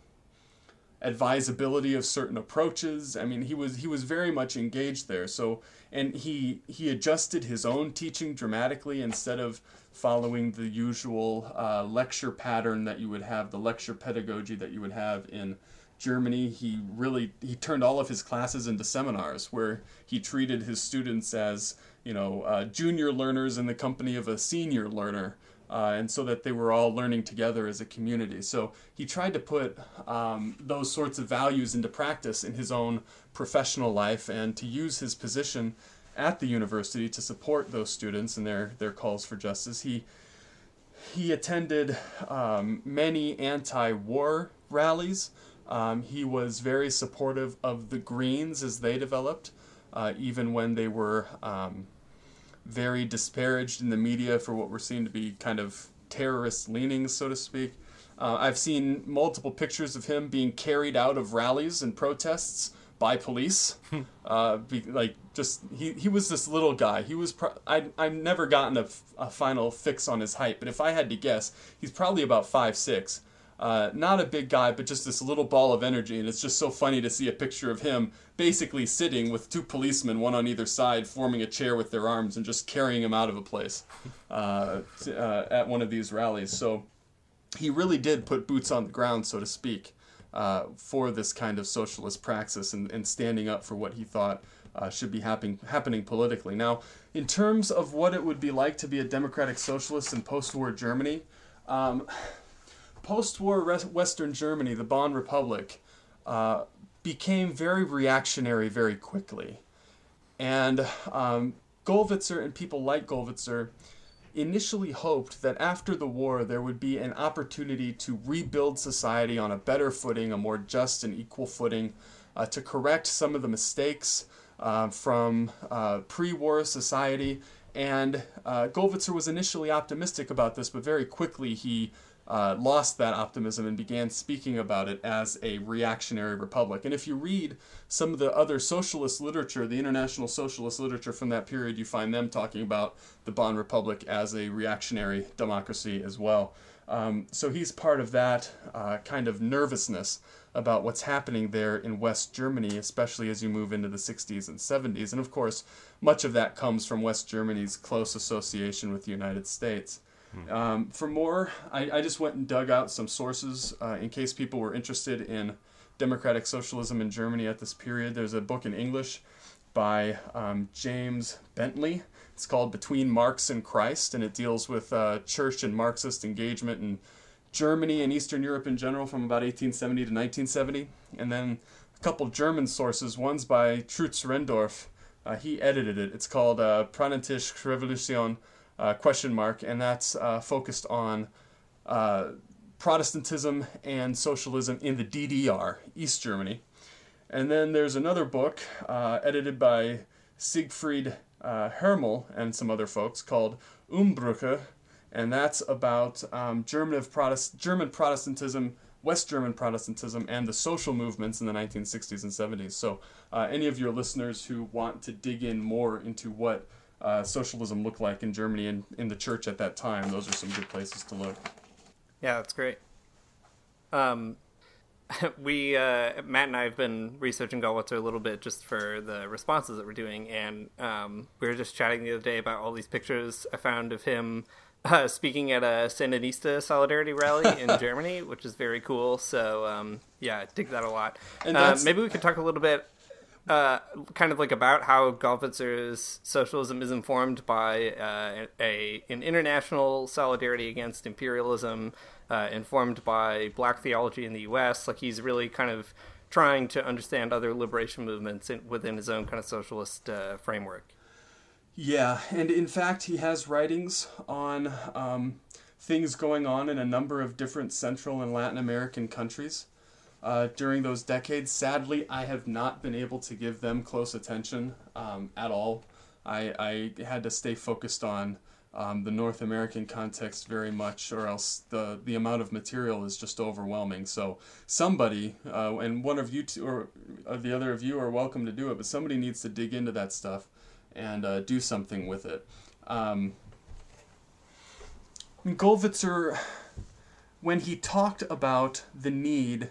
advisability of certain approaches. I mean, he was he was very much engaged there. So and he he adjusted his own teaching dramatically instead of following the usual uh, lecture pattern that you would have, the lecture pedagogy that you would have in Germany. He really he turned all of his classes into seminars where he treated his students as you know uh, junior learners in the company of a senior learner. Uh, and so that they were all learning together as a community. So he tried to put um, those sorts of values into practice in his own professional life and to use his position at the university to support those students and their, their calls for justice. He, he attended um, many anti war rallies. Um, he was very supportive of the Greens as they developed, uh, even when they were um, very disparaged in the media for what were seen to be kind of terrorist leanings, so to speak. Uh, I've seen multiple pictures of him being carried out of rallies and protests by police. [laughs] uh, be, like just he, he was this little guy. He was pro- I I've never gotten a, f- a final fix on his height, but if I had to guess, he's probably about five six. Uh, not a big guy, but just this little ball of energy, and it's just so funny to see a picture of him basically sitting with two policemen, one on either side, forming a chair with their arms and just carrying him out of a place uh, uh, at one of these rallies. So he really did put boots on the ground, so to speak, uh, for this kind of socialist praxis and, and standing up for what he thought uh, should be happening happening politically. Now, in terms of what it would be like to be a democratic socialist in post-war Germany. Um, post-war Western Germany, the Bonn Republic, uh, became very reactionary very quickly, and um, and people like Gollwitzer initially hoped that after the war there would be an opportunity to rebuild society on a better footing, a more just and equal footing, uh, to correct some of the mistakes uh, from uh, pre-war society. And uh, Gollwitzer was initially optimistic about this, but very quickly he uh, lost that optimism and began speaking about it as a reactionary republic. And if you read some of the other socialist literature, the international socialist literature from that period, you find them talking about the Bonn Republic as a reactionary democracy as well. Um, so he's part of that uh, kind of nervousness about what's happening there in West Germany, especially as you move into the 60s and 70s. And of course, much of that comes from West Germany's close association with the United States. Um, for more, I, I, just went and dug out some sources uh, in case people were interested in democratic socialism in Germany at this period. There's a book in English by um, James Bentley. It's called Between Marx and Christ, and it deals with uh, church and Marxist engagement in Germany and Eastern Europe in general from about 1870 to 1970. And then a couple German sources. One's by Trutz Rendtorff. Uh, he edited it. It's called uh, Revolution, uh, question mark, and that's uh, focused on uh, Protestantism and socialism in the DDR, East Germany. And then there's another book uh, edited by Siegfried uh, Hermle and some other folks called Umbrüche, and that's about um, German, Protest- German Protestantism, West German Protestantism, and the social movements in the 1960s and 70s. So, uh, any of your listeners who want to dig in more into what uh, socialism looked like in Germany and in the church at that time, those are some good places to look. Yeah, that's great. Um, [laughs] we uh, Matt and I have been researching Gollwitzer a little bit just for the responses that we're doing, and um, we were just chatting the other day about all these pictures I found of him uh, speaking at a Sandinista solidarity rally in [laughs] Germany, which is very cool. So um, yeah, I dig that a lot. And Uh, maybe we could talk a little bit. Uh, kind of like about how Gollwitzer's socialism is informed by uh, a an international solidarity against imperialism, uh, informed by Black theology in the U.S. Like he's really kind of trying to understand other liberation movements in, within his own kind of socialist uh, framework. Yeah, and in fact, he has writings on um, things going on in a number of different Central and Latin American countries uh, during those decades. Sadly, I have not been able to give them close attention um, at all. I, I had to stay focused on um, the North American context very much, or else the, the amount of material is just overwhelming. So somebody, uh, and one of you two, or uh, the other of you are welcome to do it, but somebody needs to dig into that stuff and uh, do something with it. Um, Gollwitzer, when he talked about the need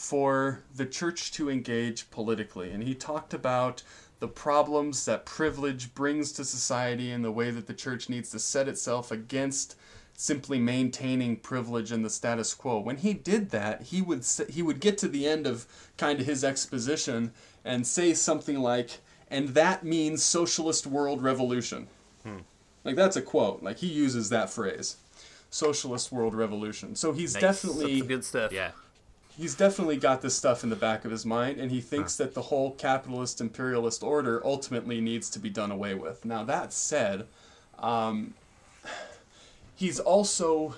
for the church to engage politically, and he talked about the problems that privilege brings to society and the way that the church needs to set itself against simply maintaining privilege and the status quo. When he did that, he would say, he would get to the end of kind of his exposition and say something like, "And that means socialist world revolution." Hmm. Like that's a quote. Like he uses that phrase, "socialist world revolution." So he's Nice. definitely That's good stuff. Yeah. He's definitely got this stuff in the back of his mind, and he thinks that the whole capitalist imperialist order ultimately needs to be done away with. Now, that said, um, he's also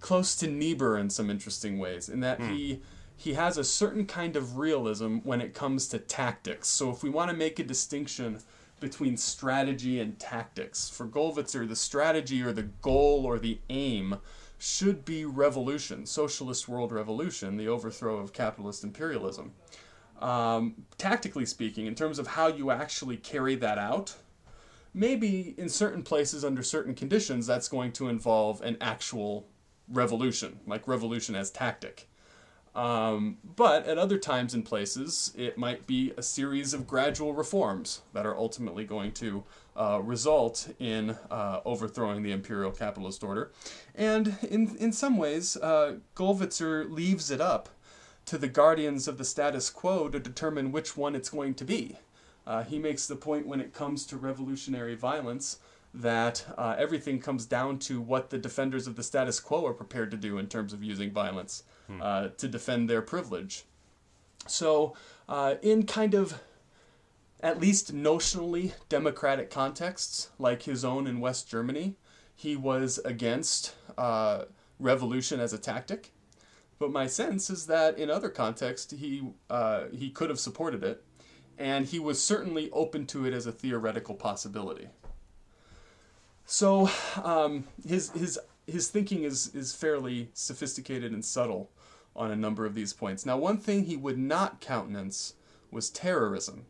close to Niebuhr in some interesting ways, in that he he has a certain kind of realism when it comes to tactics. So, if we want to make a distinction between strategy and tactics, for Gollwitzer, the strategy or the goal or the aim should be revolution, socialist world revolution, the overthrow of capitalist imperialism. Um, tactically speaking, in terms of how you actually carry that out, maybe in certain places under certain conditions that's going to involve an actual revolution, like revolution as tactic. Um, but at other times and places, it might be a series of gradual reforms that are ultimately going to uh, result in uh, overthrowing the imperial capitalist order. And in, in some ways, uh, Gollwitzer leaves it up to the guardians of the status quo to determine which one it's going to be. Uh, he makes the point when it comes to revolutionary violence that uh, everything comes down to what the defenders of the status quo are prepared to do in terms of using violence uh, to defend their privilege. So, uh, in kind of at least notionally democratic contexts, like his own in West Germany, he was against uh, revolution as a tactic. But my sense is that in other contexts, he uh, he could have supported it, and he was certainly open to it as a theoretical possibility. So um, his his his thinking is is fairly sophisticated and subtle on a number of these points. Now, one thing he would not countenance was terrorism.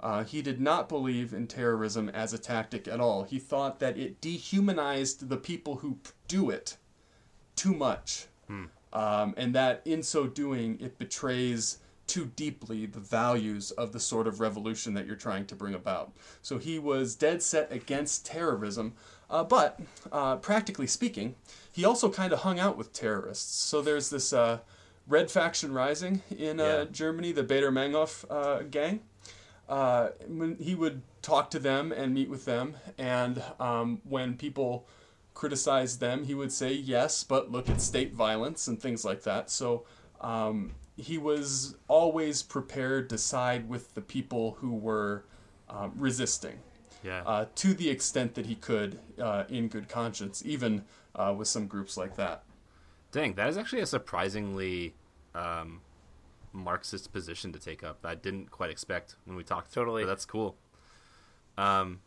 Uh, he did not believe in terrorism as a tactic at all. He thought that it dehumanized the people who do it too much, um, and that in so doing, it betrays too deeply the values of the sort of revolution that you're trying to bring about. So he was dead set against terrorism, uh, but uh, practically speaking, he also kind of hung out with terrorists. So there's this uh, red faction rising in uh, Yeah. Germany, the Baader Meinhof uh, gang. uh, when he would talk to them and meet with them, and um, when people criticized them, he would say yes, but look at state violence and things like that. So um, he was always prepared to side with the people who were um, resisting. Yeah. Uh, to the extent that he could, uh, in good conscience, even uh, with some groups like that. Dang, that is actually a surprisingly um, Marxist position to take up. I didn't quite expect when we talked. Totally. But that's cool. Um,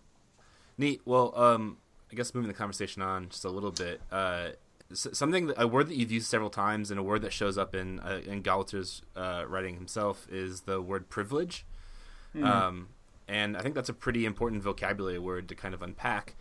neat. Well, um, I guess moving the conversation on just a little bit. Uh, s- something that, a word that you've used several times and a word that shows up in uh, in Gollwitzer's uh, writing himself is the word privilege. Um, and I think that's a pretty important vocabulary word to kind of unpack.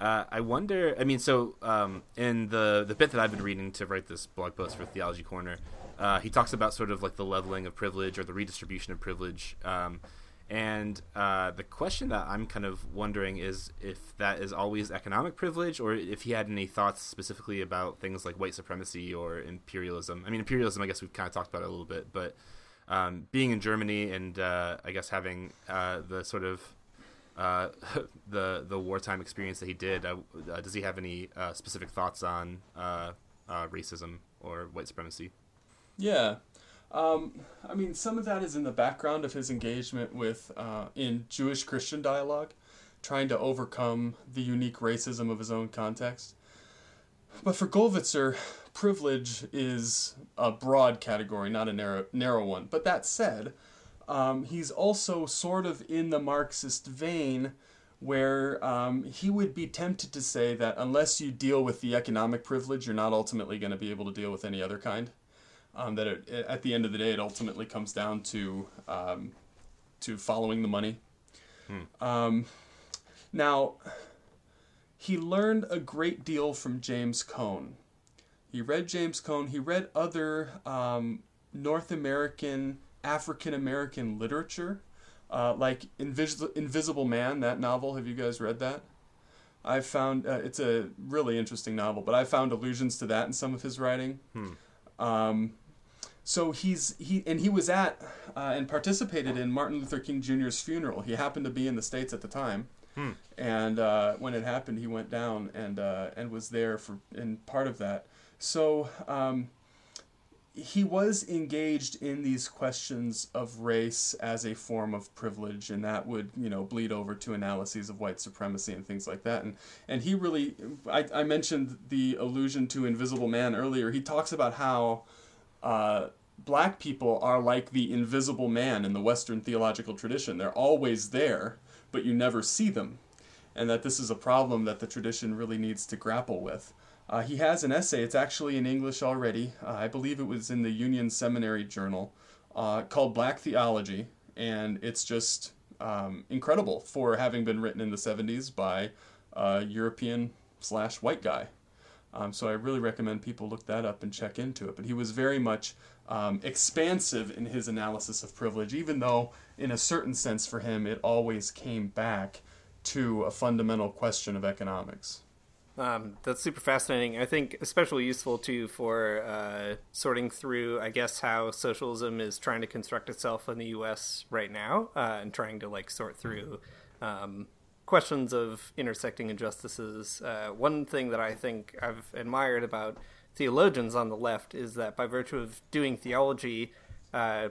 Uh, I wonder. I mean, so um, in the the bit that I've been reading to write this blog post for Theology Corner, uh, he talks about sort of like the leveling of privilege or the redistribution of privilege. Um, and uh, the question that I'm kind of wondering is if that is always economic privilege, or if he had any thoughts specifically about things like white supremacy or imperialism. I mean, imperialism. I guess we've kind of talked about it a little bit, but um, being in Germany and uh, I guess having uh, the sort of uh, [laughs] the the wartime experience that he did, uh, uh, does he have any specific thoughts on racism or white supremacy? Yeah. Um, I mean, some of that is in the background of his engagement with uh, in Jewish Christian dialogue, trying to overcome the unique racism of his own context. But for Gollwitzer, privilege is a broad category, not a narrow narrow one. But that said, um, he's also sort of in the Marxist vein where um, he would be tempted to say that unless you deal with the economic privilege, you're not ultimately going to be able to deal with any other kind. Um, that it, at the end of the day, it ultimately comes down to um, to following the money. Um, now, he learned a great deal from James Cone. He read James Cone. He read other um, North American, African American literature, uh, like Invis- Invisible Man. That novel. Have you guys read that? I found uh, it's a really interesting novel, but I found allusions to that in some of his writing. Um, so he's he and he was at uh, and participated in Martin Luther King Jr.'s funeral. He happened to be in the states at the time, and uh, when it happened, he went down and uh, and was there for in part of that. So um, he was engaged in these questions of race as a form of privilege, and that would you know bleed over to analyses of white supremacy and things like that. And and he really, I, I mentioned the allusion to Invisible Man earlier. He talks about how uh, black people are like the invisible man in the Western theological tradition. They're always there, but you never see them, and that this is a problem that the tradition really needs to grapple with. Uh, he has an essay, it's actually in English already. Uh, I believe it was in the Union Seminary Journal, uh, called Black Theology, and it's just um, incredible for having been written in the 70s by a European slash white guy. Um, so I really recommend people look that up and check into it. But he was very much um, expansive in his analysis of privilege, even though, in a certain sense, for him, it always came back to a fundamental question of economics. Um, that's super fascinating. I think especially useful too for uh, sorting through, I guess, how socialism is trying to construct itself in the U.S. right now, uh, and trying to like sort through um, questions of intersecting injustices. Uh, one thing that I think I've admired about theologians on the left is that by virtue of doing theology, uh,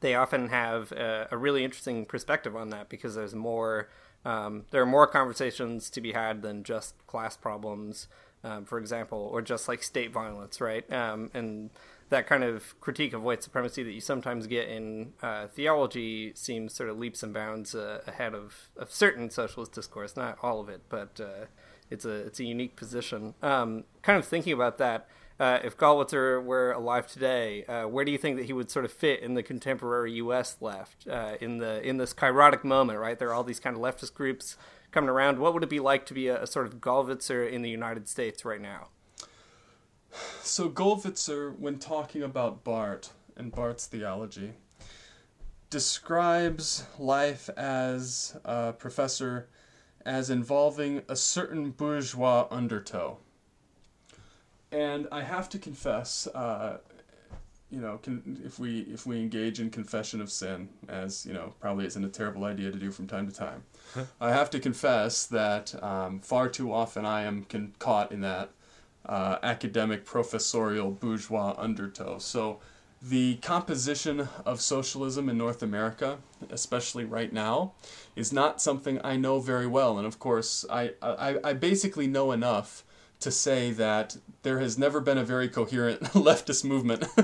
they often have a, a really interesting perspective on that because there's more um, there are more conversations to be had than just class problems um, for example or just like state violence right um, and that kind of critique of white supremacy that you sometimes get in uh, theology seems sort of leaps and bounds uh, ahead of, of certain socialist discourse not all of it but uh, it's a it's a unique position um, kind of thinking about that uh, if Gollwitzer were alive today, uh, where do you think that he would sort of fit in the contemporary U.S. left uh, in the in this kairotic moment? Right, there are all these kind of leftist groups coming around. What would it be like to be a, a sort of Gollwitzer in the United States right now? So Gollwitzer, when talking about Barth and Barth's theology, describes life as a professor as involving a certain bourgeois undertow. And I have to confess, uh, you know, can, if we if we engage in confession of sin, as you know, probably isn't a terrible idea to do from time to time, I have to confess that um, far too often I am con- caught in that uh, academic professorial bourgeois undertow. So the composition of socialism in North America, especially right now, is not something I know very well. And of course, I, I, I basically know enough to say that there has never been a very coherent [laughs] leftist movement [laughs]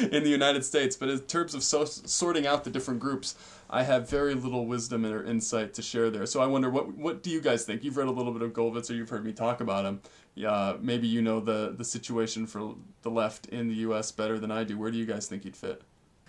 in the United States. But in terms of so, sorting out the different groups, I have very little wisdom or insight to share there. So I wonder, what what do you guys think? You've read a little bit of Gollwitzer, you've heard me talk about him. Yeah, maybe you know the the situation for the left in the U.S. better than I do. Where do you guys think he'd fit?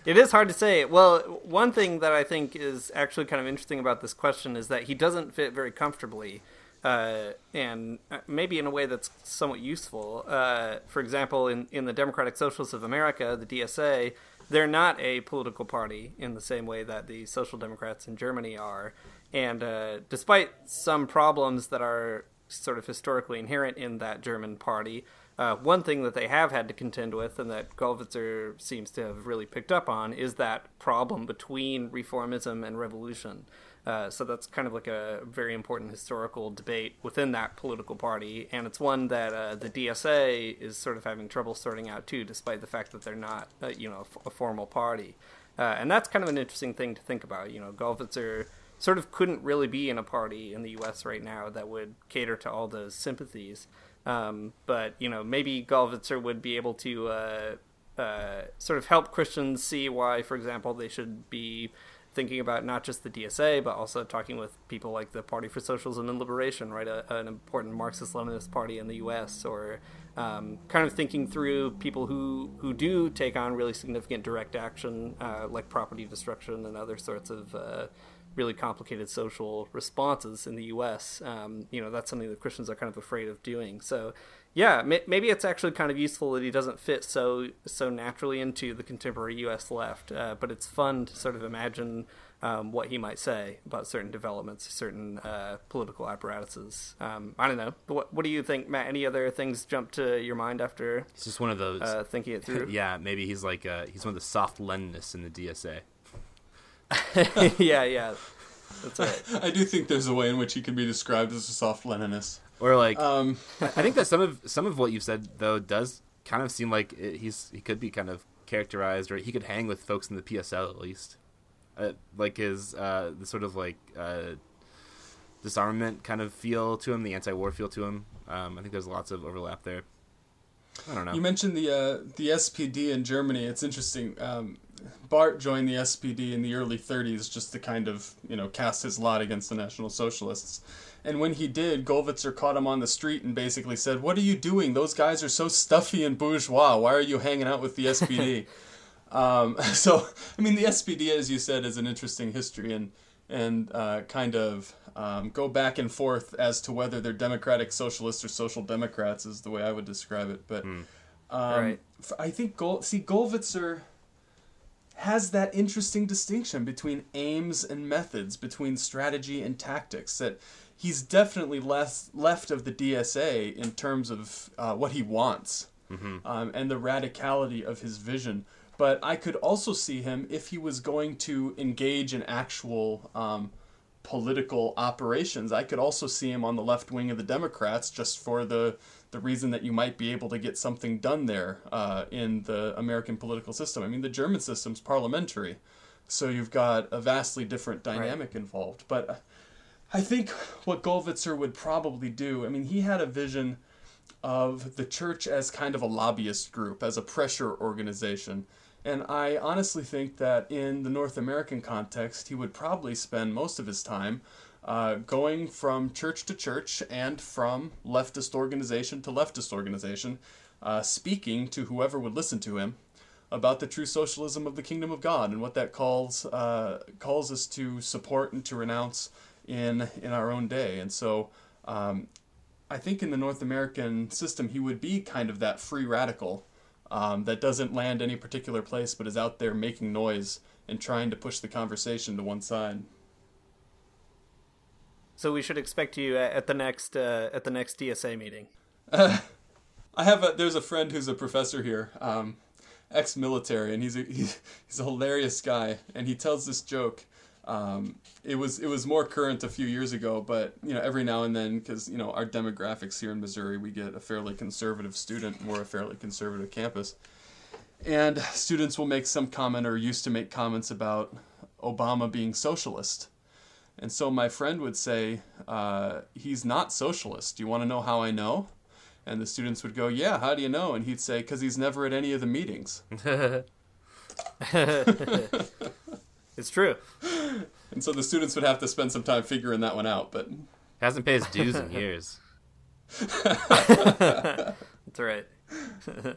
It is hard to say. Well, one thing that I think is actually kind of interesting about this question is that he doesn't fit very comfortably uh, and uh, maybe in a way that's somewhat useful. Uh, for example, in, in the Democratic Socialists of America, the DSA, they're not a political party in the same way that the Social Democrats in Germany are. And uh, despite some problems that are sort of historically inherent in that German party, uh, one thing that they have had to contend with, and that Gollwitzer seems to have really picked up on, is that problem between reformism and revolution. Uh, so that's kind of like a very important historical debate within that political party, and it's one that uh, the DSA is sort of having trouble sorting out too, despite the fact that they're not, uh, you know, a, formal party. Uh, and that's kind of an interesting thing to think about. You know, Gollwitzer sort of couldn't really be in a party in the U.S. right now that would cater to all those sympathies. Um, but you know, maybe Gollwitzer would be able to uh, uh, sort of help Christians see why, for example, they should be thinking about not just the DSA, but also talking with people like the Party for Socialism and Liberation, right, a, an important Marxist-Leninist party in the U.S., or um, kind of thinking through people who who do take on really significant direct action, uh, like property destruction and other sorts of uh, really complicated social responses in the U.S. Um, you know, that's something that Christians are kind of afraid of doing. So yeah, maybe it's actually kind of useful that he doesn't fit so so naturally into the contemporary U.S. left. Uh, but it's fun to sort of imagine um, what he might say about certain developments, certain uh, political apparatuses. Um, I don't know. What What do you think, Matt? Any other things jump to your mind after? He's just one of those uh, thinking it through. [laughs] yeah, maybe he's like uh, he's one of the soft Leninists in the DSA. [laughs] yeah, yeah, that's right. [laughs] I do think there's a way in which he can be described as a soft Leninist. Or like, Um, I think that some of some of what you've said though does kind of seem like it, he's he could be kind of characterized, or he could hang with folks in the PSL at least, uh, like his uh, the sort of like uh, disarmament kind of feel to him, the anti-war feel to him. Um, I think there's lots of overlap there. I don't know. You mentioned the uh, the SPD in Germany. It's interesting. Um, Barth joined the SPD in the early 30s just to kind of you know cast his lot against the National Socialists. And when he did, Gollwitzer caught him on the street and basically said, "What are you doing? Those guys are so stuffy and bourgeois. Why are you hanging out with the SPD?" [laughs] um, [laughs] so, I mean, the SPD, as you said, is an interesting history and and uh, kind of um, go back and forth as to whether they're democratic socialists or social democrats is the way I would describe it. But um, Right. I think Gol- see Gollwitzer has that interesting distinction between aims and methods, between strategy and tactics. That he's definitely less left of the DSA in terms of uh, what he wants um, and the radicality of his vision. But I could also see him if he was going to engage in actual um, political operations. I could also see him on the left wing of the Democrats just for the the reason that you might be able to get something done there uh, in the American political system. I mean, the German system's parliamentary, so you've got a vastly different dynamic involved. But I think what Gollwitzer would probably do. I mean, he had a vision of the church as kind of a lobbyist group, as a pressure organization. And I honestly think that in the North American context, he would probably spend most of his time uh, going from church to church and from leftist organization to leftist organization, uh, speaking to whoever would listen to him about the true socialism of the kingdom of God and what that calls uh, calls us to support and to renounce in in our own day. And so, um, I think in the North American system, he would be kind of that free radical um, that doesn't land any particular place, but is out there making noise and trying to push the conversation to one side. So we should expect you at the next uh, at the next DSA meeting. [laughs] I have a there's a friend who's a professor here, um, ex-military, and he's a he's, [laughs] he's a hilarious guy, and he tells this joke. Um, it was it was more current a few years ago, but you know every now and then because you know our demographics here in Missouri, we get a fairly conservative student, we're a fairly conservative campus, and students will make some comment or used to make comments about Obama being socialist. And so my friend would say, uh, he's not socialist. Do you want to know how I know? And the students would go, yeah, how do you know? And he'd say, because he's never at any of the meetings. [laughs] [laughs] it's true. And so the students would have to spend some time figuring that one out, but hasn't paid his dues in years. [laughs] That's right. [laughs]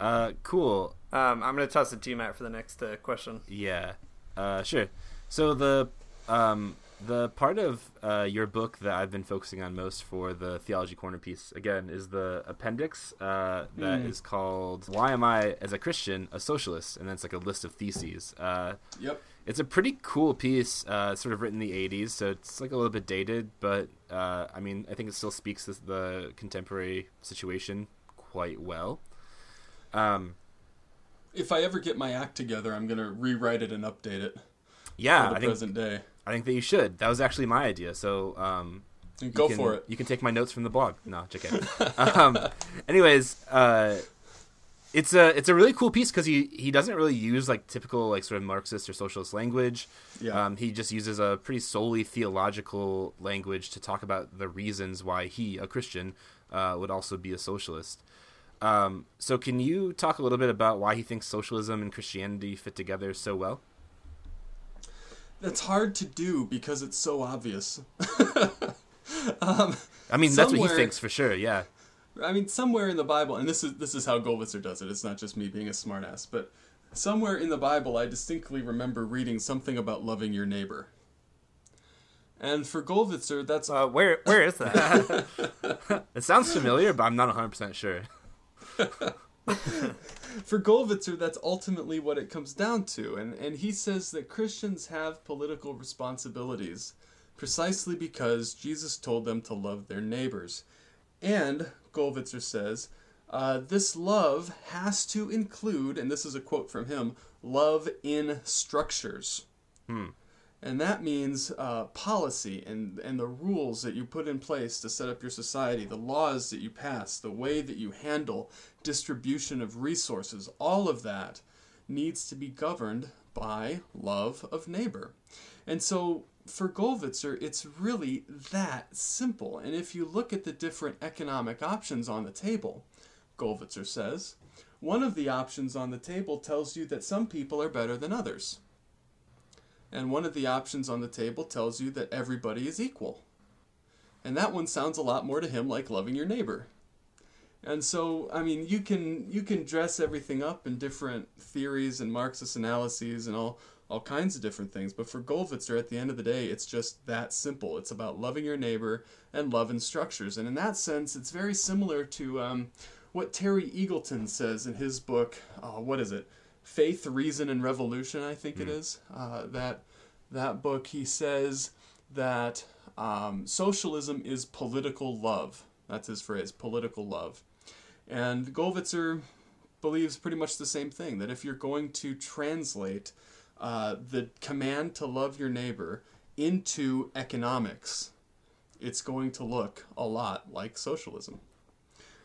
uh, cool. Um, I'm gonna toss it to you, Matt, for the next uh, question. Yeah, uh, sure. So the um, the part of uh, your book that I've been focusing on most for the theology corner piece again is the appendix uh, that Mm. is called "Why Am I, as a Christian, a Socialist?" and then it's like a list of theses. Uh, Yep. It's a pretty cool piece, uh, sort of written in the '80s, so it's like a little bit dated, but uh, I mean, I think it still speaks to the contemporary situation quite well. Um, if I ever get my act together, I'm gonna rewrite it and update it. yeah, for the I think present day. I think that you should. That was actually my idea. So um, You go can, for it. You can take my notes from the blog. No, JK. [laughs] um, anyways, uh, it's a it's a really cool piece because he he doesn't really use like typical like sort of Marxist or socialist language. Yeah. Um, he just uses a pretty solely theological language to talk about the reasons why he, a Christian, uh, would also be a socialist. Um, so, can you talk a little bit about why he thinks socialism and Christianity fit together so well? That's hard to do because it's so obvious. [laughs] um, I mean, that's what he thinks for sure. Yeah. I mean, somewhere in the Bible, and this is this is how Gollwitzer does it. It's not just me being a smartass, but somewhere in the Bible, I distinctly remember reading something about loving your neighbor. And for Gollwitzer, that's uh, where where is that? [laughs] it sounds familiar, but I'm not 100 percent sure. [laughs] for Gollwitzer, that's ultimately what it comes down to. And, and he says that Christians have political responsibilities precisely because Jesus told them to love their neighbors. And, Gollwitzer says, uh, this love has to include, and this is a quote from him, love in structures. Hmm. And that means uh, policy and, and the rules that you put in place to set up your society, the laws that you pass, the way that you handle distribution of resources, all of that needs to be governed by love of neighbor. And so for Gollwitzer, it's really that simple. And if you look at the different economic options on the table, Gollwitzer says, one of the options on the table tells you that some people are better than others. And one of the options on the table tells you that everybody is equal. And that one sounds a lot more to him like loving your neighbor. And so, I mean, you can you can dress everything up in different theories and Marxist analyses and all all kinds of different things. But for Gollwitzer, at the end of the day, it's just that simple. It's about loving your neighbor and love in structures. And in that sense, it's very similar to um, what Terry Eagleton says in his book. Uh, what is it? Faith, Reason, and Revolution. I think it is. Uh, that that book. He says that um, socialism is political love. That's his phrase, political love. And Gollwitzer believes pretty much the same thing that if you're going to translate uh, the command to love your neighbor into economics, it's going to look a lot like socialism.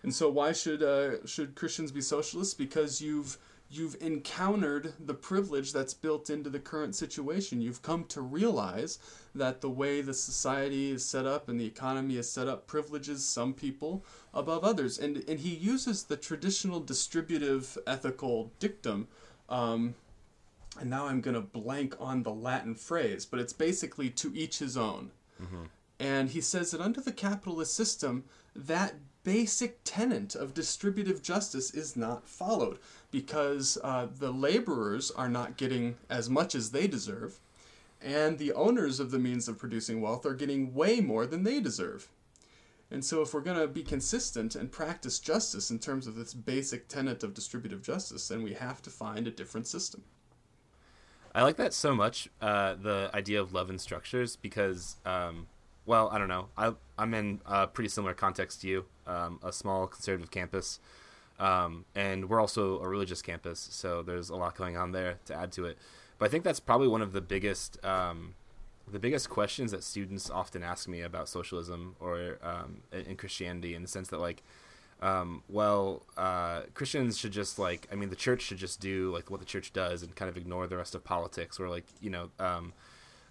And so, why should uh, should Christians be socialists? Because you've you've encountered the privilege that's built into the current situation. You've come to realize that the way the society is set up and the economy is set up privileges some people above others. And and he uses the traditional distributive ethical dictum. Um, and now I'm going to blank on the Latin phrase, but it's basically to each his own. And he says that under the capitalist system, that basic tenet of distributive justice is not followed because uh, the laborers are not getting as much as they deserve, and the owners of the means of producing wealth are getting way more than they deserve. And so, if we're going to be consistent and practice justice in terms of this basic tenet of distributive justice, then we have to find a different system. I like that so much, uh, the idea of love and structures, because, um, well, I don't know. I, I'm in a pretty similar context to you, um, a small conservative campus. Um, and we're also a religious campus, so there's a lot going on there to add to it. But I think that's probably one of the biggest um, the biggest questions that students often ask me about socialism or um, in Christianity, in the sense that like, um, well, uh, Christians should just like, I mean, the church should just do like what the church does and kind of ignore the rest of politics, or like, you know, um,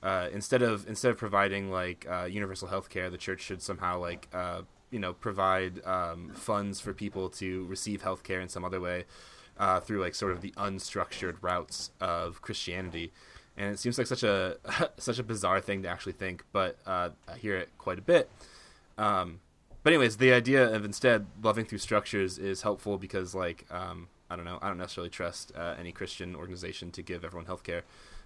uh, instead of instead of providing like uh, universal health care, the church should somehow like, uh, you know, provide um, funds for people to receive health care in some other way. Uh, through like sort of the unstructured routes of Christianity, and it seems like such a [laughs] such a bizarre thing to actually think, but uh, I hear it quite a bit. Um, but anyways, the idea of instead loving through structures is helpful because, like, um, I don't know, I don't necessarily trust uh, any Christian organization to give everyone healthcare.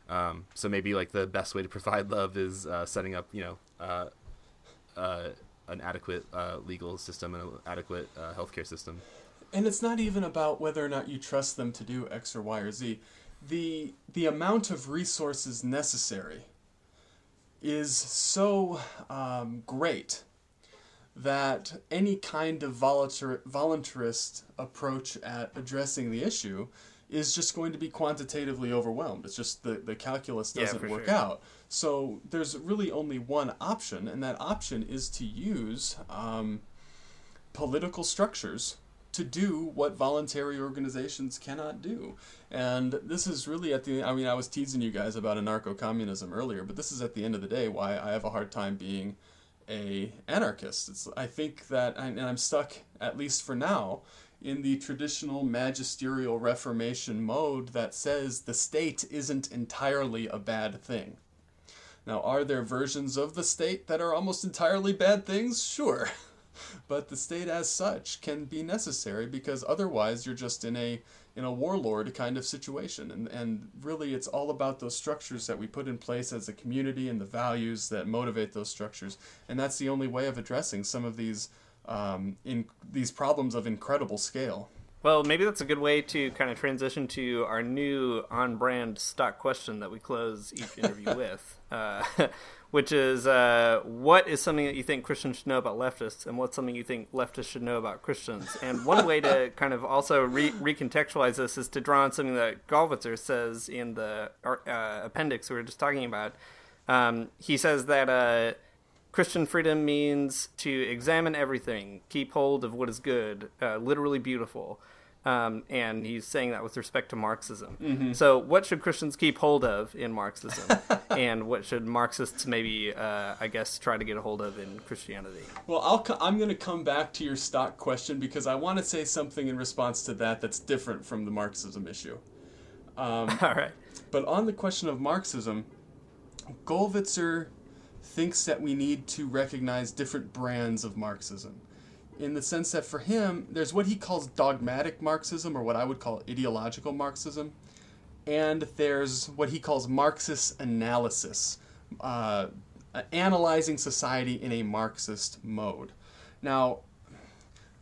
Um, so maybe like the best way to provide love is uh, setting up, you know, uh, uh an adequate uh, legal system and an adequate uh, healthcare system. And it's not even about whether or not you trust them to do X or Y or Z the the amount of resources necessary is so um, great that any kind of voluntar- voluntarist approach at addressing the issue is just going to be quantitatively overwhelmed. It's just the, the calculus doesn't yeah, work sure. out. So there's really only one option, and that option is to use um, political structures to do what voluntary organizations cannot do. And this is really at the I mean I was teasing you guys about anarcho communism earlier, but this is at the end of the day why I have a hard time being a anarchist. It's I think that and I'm stuck at least for now in the traditional magisterial reformation mode that says the state isn't entirely a bad thing. Now, are there versions of the state that are almost entirely bad things? Sure. [laughs] but the state as such can be necessary because otherwise you're just in a in a warlord kind of situation and and really it's all about those structures that we put in place as a community and the values that motivate those structures and that's the only way of addressing some of these um, in these problems of incredible scale well, maybe that's a good way to kind of transition to our new on-brand stock question that we close each interview [laughs] with, uh, [laughs] which is uh, what is something that you think Christians should know about leftists, and what's something you think leftists should know about Christians? And one way to [laughs] kind of also re- recontextualize this is to draw on something that Gollwitzer says in the uh, appendix we were just talking about. Um, he says that uh, Christian freedom means to examine everything, keep hold of what is good, uh, literally beautiful. Um, and he's saying that with respect to Marxism. Mm-hmm. So, what should Christians keep hold of in Marxism, [laughs] and what should Marxists maybe, uh, I guess, try to get a hold of in Christianity? Well, I'll co- I'm going to come back to your stock question because I want to say something in response to that that's different from the Marxism issue. Um, [laughs] All right. But on the question of Marxism, Gollwitzer thinks that we need to recognize different brands of Marxism in the sense that for him, there's what he calls dogmatic Marxism, or what I would call ideological Marxism, and there's what he calls Marxist analysis, uh, analyzing society in a Marxist mode. Now,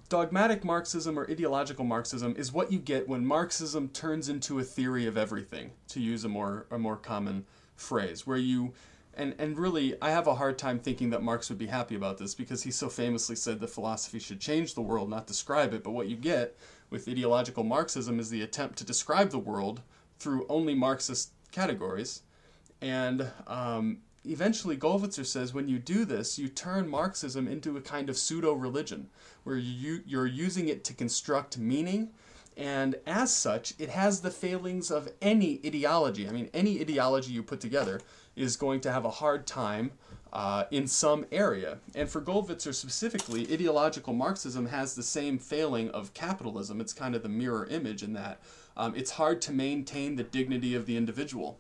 dogmatic Marxism or ideological Marxism is what you get when Marxism turns into a theory of everything, to use a more a more common phrase, where you and and really I have a hard time thinking that Marx would be happy about this because he so famously said that philosophy should change the world, not describe it. But what you get with ideological Marxism is the attempt to describe the world through only Marxist categories, and um, eventually Gollwitzer says when you do this, you turn Marxism into a kind of pseudo religion where you you're using it to construct meaning. And as such, it has the failings of any ideology. I mean, any ideology you put together is going to have a hard time uh, in some area. And for Gollwitzer specifically, ideological Marxism has the same failing of capitalism. It's kind of the mirror image in that um, it's hard to maintain the dignity of the individual.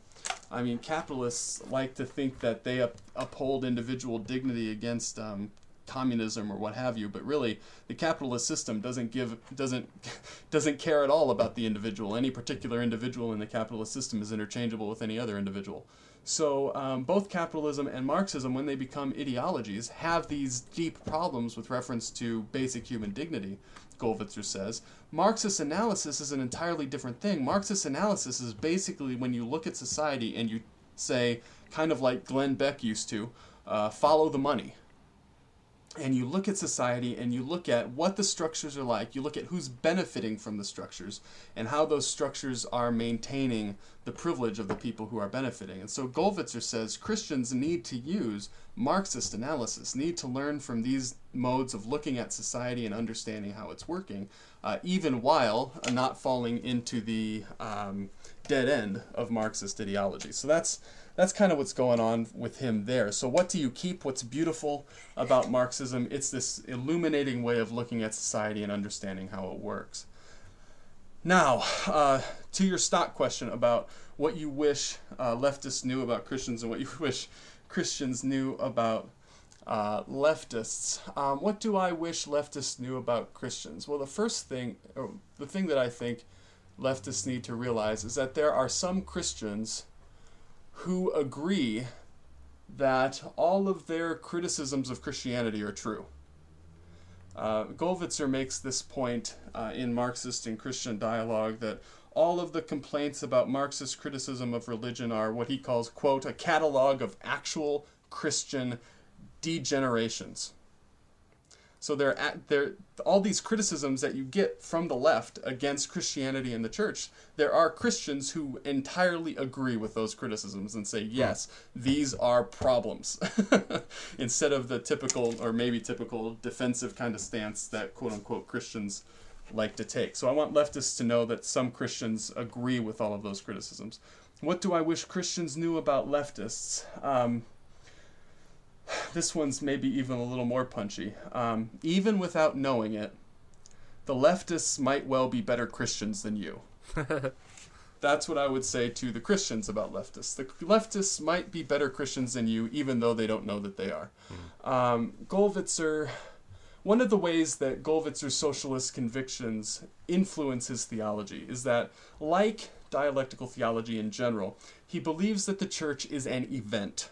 I mean, capitalists like to think that they up- uphold individual dignity against um, communism or what have you, but really the capitalist system doesn't give doesn't [laughs] doesn't care at all about the individual. Any particular individual in the capitalist system is interchangeable with any other individual. So um, both capitalism and Marxism, when they become ideologies, have these deep problems with reference to basic human dignity. Gollwitzer says. Marxist analysis is an entirely different thing. Marxist analysis is basically when you look at society and you say, kind of like Glenn Beck used to, uh, follow the money. And you look at society and you look at what the structures are like, you look at who's benefiting from the structures and how those structures are maintaining the privilege of the people who are benefiting. And so Gollwitzer says Christians need to use Marxist analysis, need to learn from these modes of looking at society and understanding how it's working, uh, even while uh, not falling into the um, dead end of Marxist ideology. So that's that's kind of what's going on with him there. So, what do you keep? What's beautiful about Marxism? It's this illuminating way of looking at society and understanding how it works. Now, uh, to your stock question about what you wish uh, leftists knew about Christians and what you [laughs] wish Christians knew about uh, leftists. Um, what do I wish leftists knew about Christians? Well, the first thing, or the thing that I think leftists need to realize is that there are some Christians who agree that all of their criticisms of Christianity are true. Uh, Gollwitzer makes this point uh, in Marxist and Christian dialogue that all of the complaints about Marxist criticism of religion are what he calls, quote, a catalog of actual Christian degenerations. So there, all these criticisms that you get from the left against Christianity and the church, there are Christians who entirely agree with those criticisms and say, yes, these are problems, [laughs] instead of the typical or maybe typical defensive kind of stance that quote unquote Christians like to take. So I want leftists to know that some Christians agree with all of those criticisms. What do I wish Christians knew about leftists? Um, [sighs] this one's maybe even a little more punchy. Um, even without knowing it, the leftists might well be better Christians than you. [laughs] That's what I would say to the Christians about leftists. The leftists might be better Christians than you, even though they don't know that they are. Mm. Um, Gollwitzer, one of the ways that Gollwitzer's socialist convictions influence his theology is that, like dialectical theology in general, he believes that the church is an event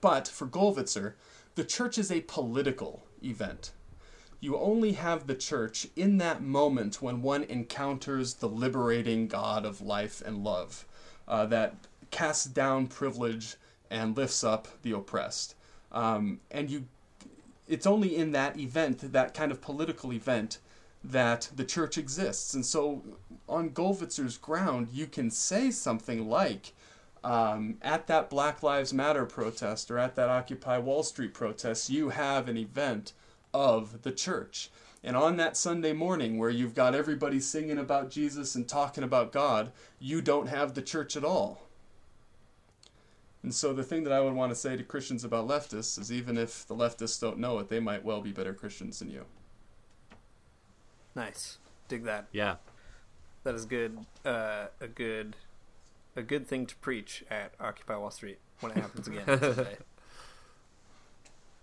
but for Gollwitzer, the church is a political event. You only have the church in that moment when one encounters the liberating God of life and love uh, that casts down privilege and lifts up the oppressed. Um, and you, it's only in that event, that kind of political event, that the church exists. And so, on Gollwitzer's ground, you can say something like, um, at that Black Lives Matter protest or at that Occupy Wall Street protest, you have an event of the church. And on that Sunday morning where you've got everybody singing about Jesus and talking about God, you don't have the church at all. And so the thing that I would want to say to Christians about leftists is even if the leftists don't know it, they might well be better Christians than you. Nice. Dig that. Yeah. That is good. Uh, a good a good thing to preach at Occupy Wall Street when it happens again. [laughs]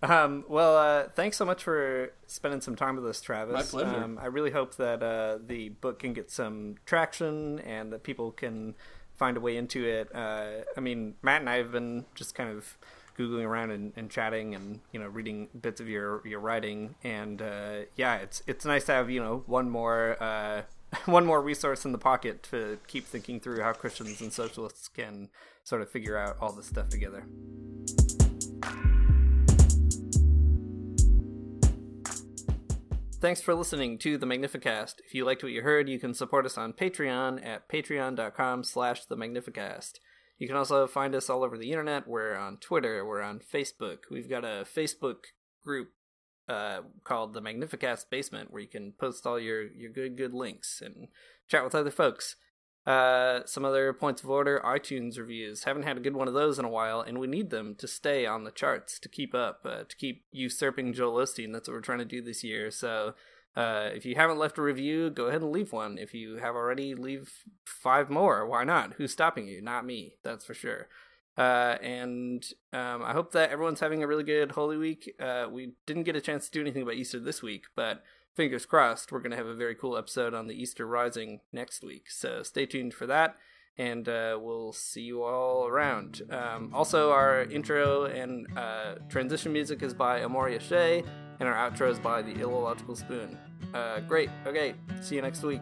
Um, well, uh, thanks so much for spending some time with us, Travis. My pleasure. Um, I really hope that uh, the book can get some traction and that people can find a way into it. Uh, I mean, Matt and I have been just kind of googling around and, and chatting and you know reading bits of your your writing, and uh, yeah, it's it's nice to have you know one more uh, [laughs] one more resource in the pocket to keep thinking through how Christians and socialists can sort of figure out all this stuff together. Thanks for listening to the Magnificast. If you liked what you heard, you can support us on Patreon at patreon.com slash the Magnificast. You can also find us all over the internet. We're on Twitter, we're on Facebook. We've got a Facebook group uh, called the Magnificast Basement, where you can post all your your good good links and chat with other folks. Uh, some other points of order: iTunes reviews. Haven't had a good one of those in a while, and we need them to stay on the charts to keep up, uh, to keep usurping Joel Osteen. That's what we're trying to do this year. So. Uh, if you haven't left a review, go ahead and leave one. If you have already, leave five more. Why not? Who's stopping you? Not me, that's for sure. Uh, and um, I hope that everyone's having a really good Holy Week. Uh, we didn't get a chance to do anything about Easter this week, but fingers crossed, we're going to have a very cool episode on the Easter Rising next week. So stay tuned for that, and uh, we'll see you all around. Um, also, our intro and uh, transition music is by Amaryah Shea, and our outro is by the Illogical Spoon. Uh, great. Okay, see you next week.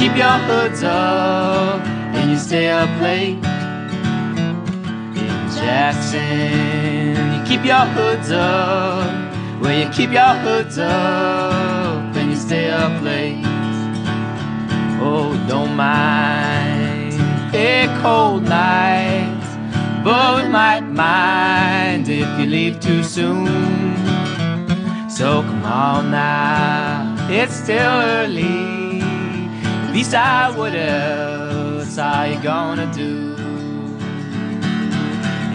Keep your hoods up and you stay up late. In Jackson, you keep your hoods up. Well, you keep your hoods up and you stay up late. Oh, don't mind a cold night, but we might mind if you leave too soon. So come on now, it's still early. I what else are you gonna do?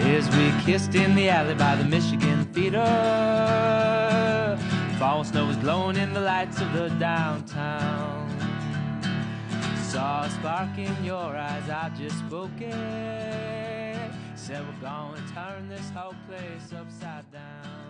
As we kissed in the alley by the Michigan Theater, fall snow was glowing in the lights of the downtown. Saw a spark in your eyes, I just spoke it. Said we're gonna turn this whole place upside down.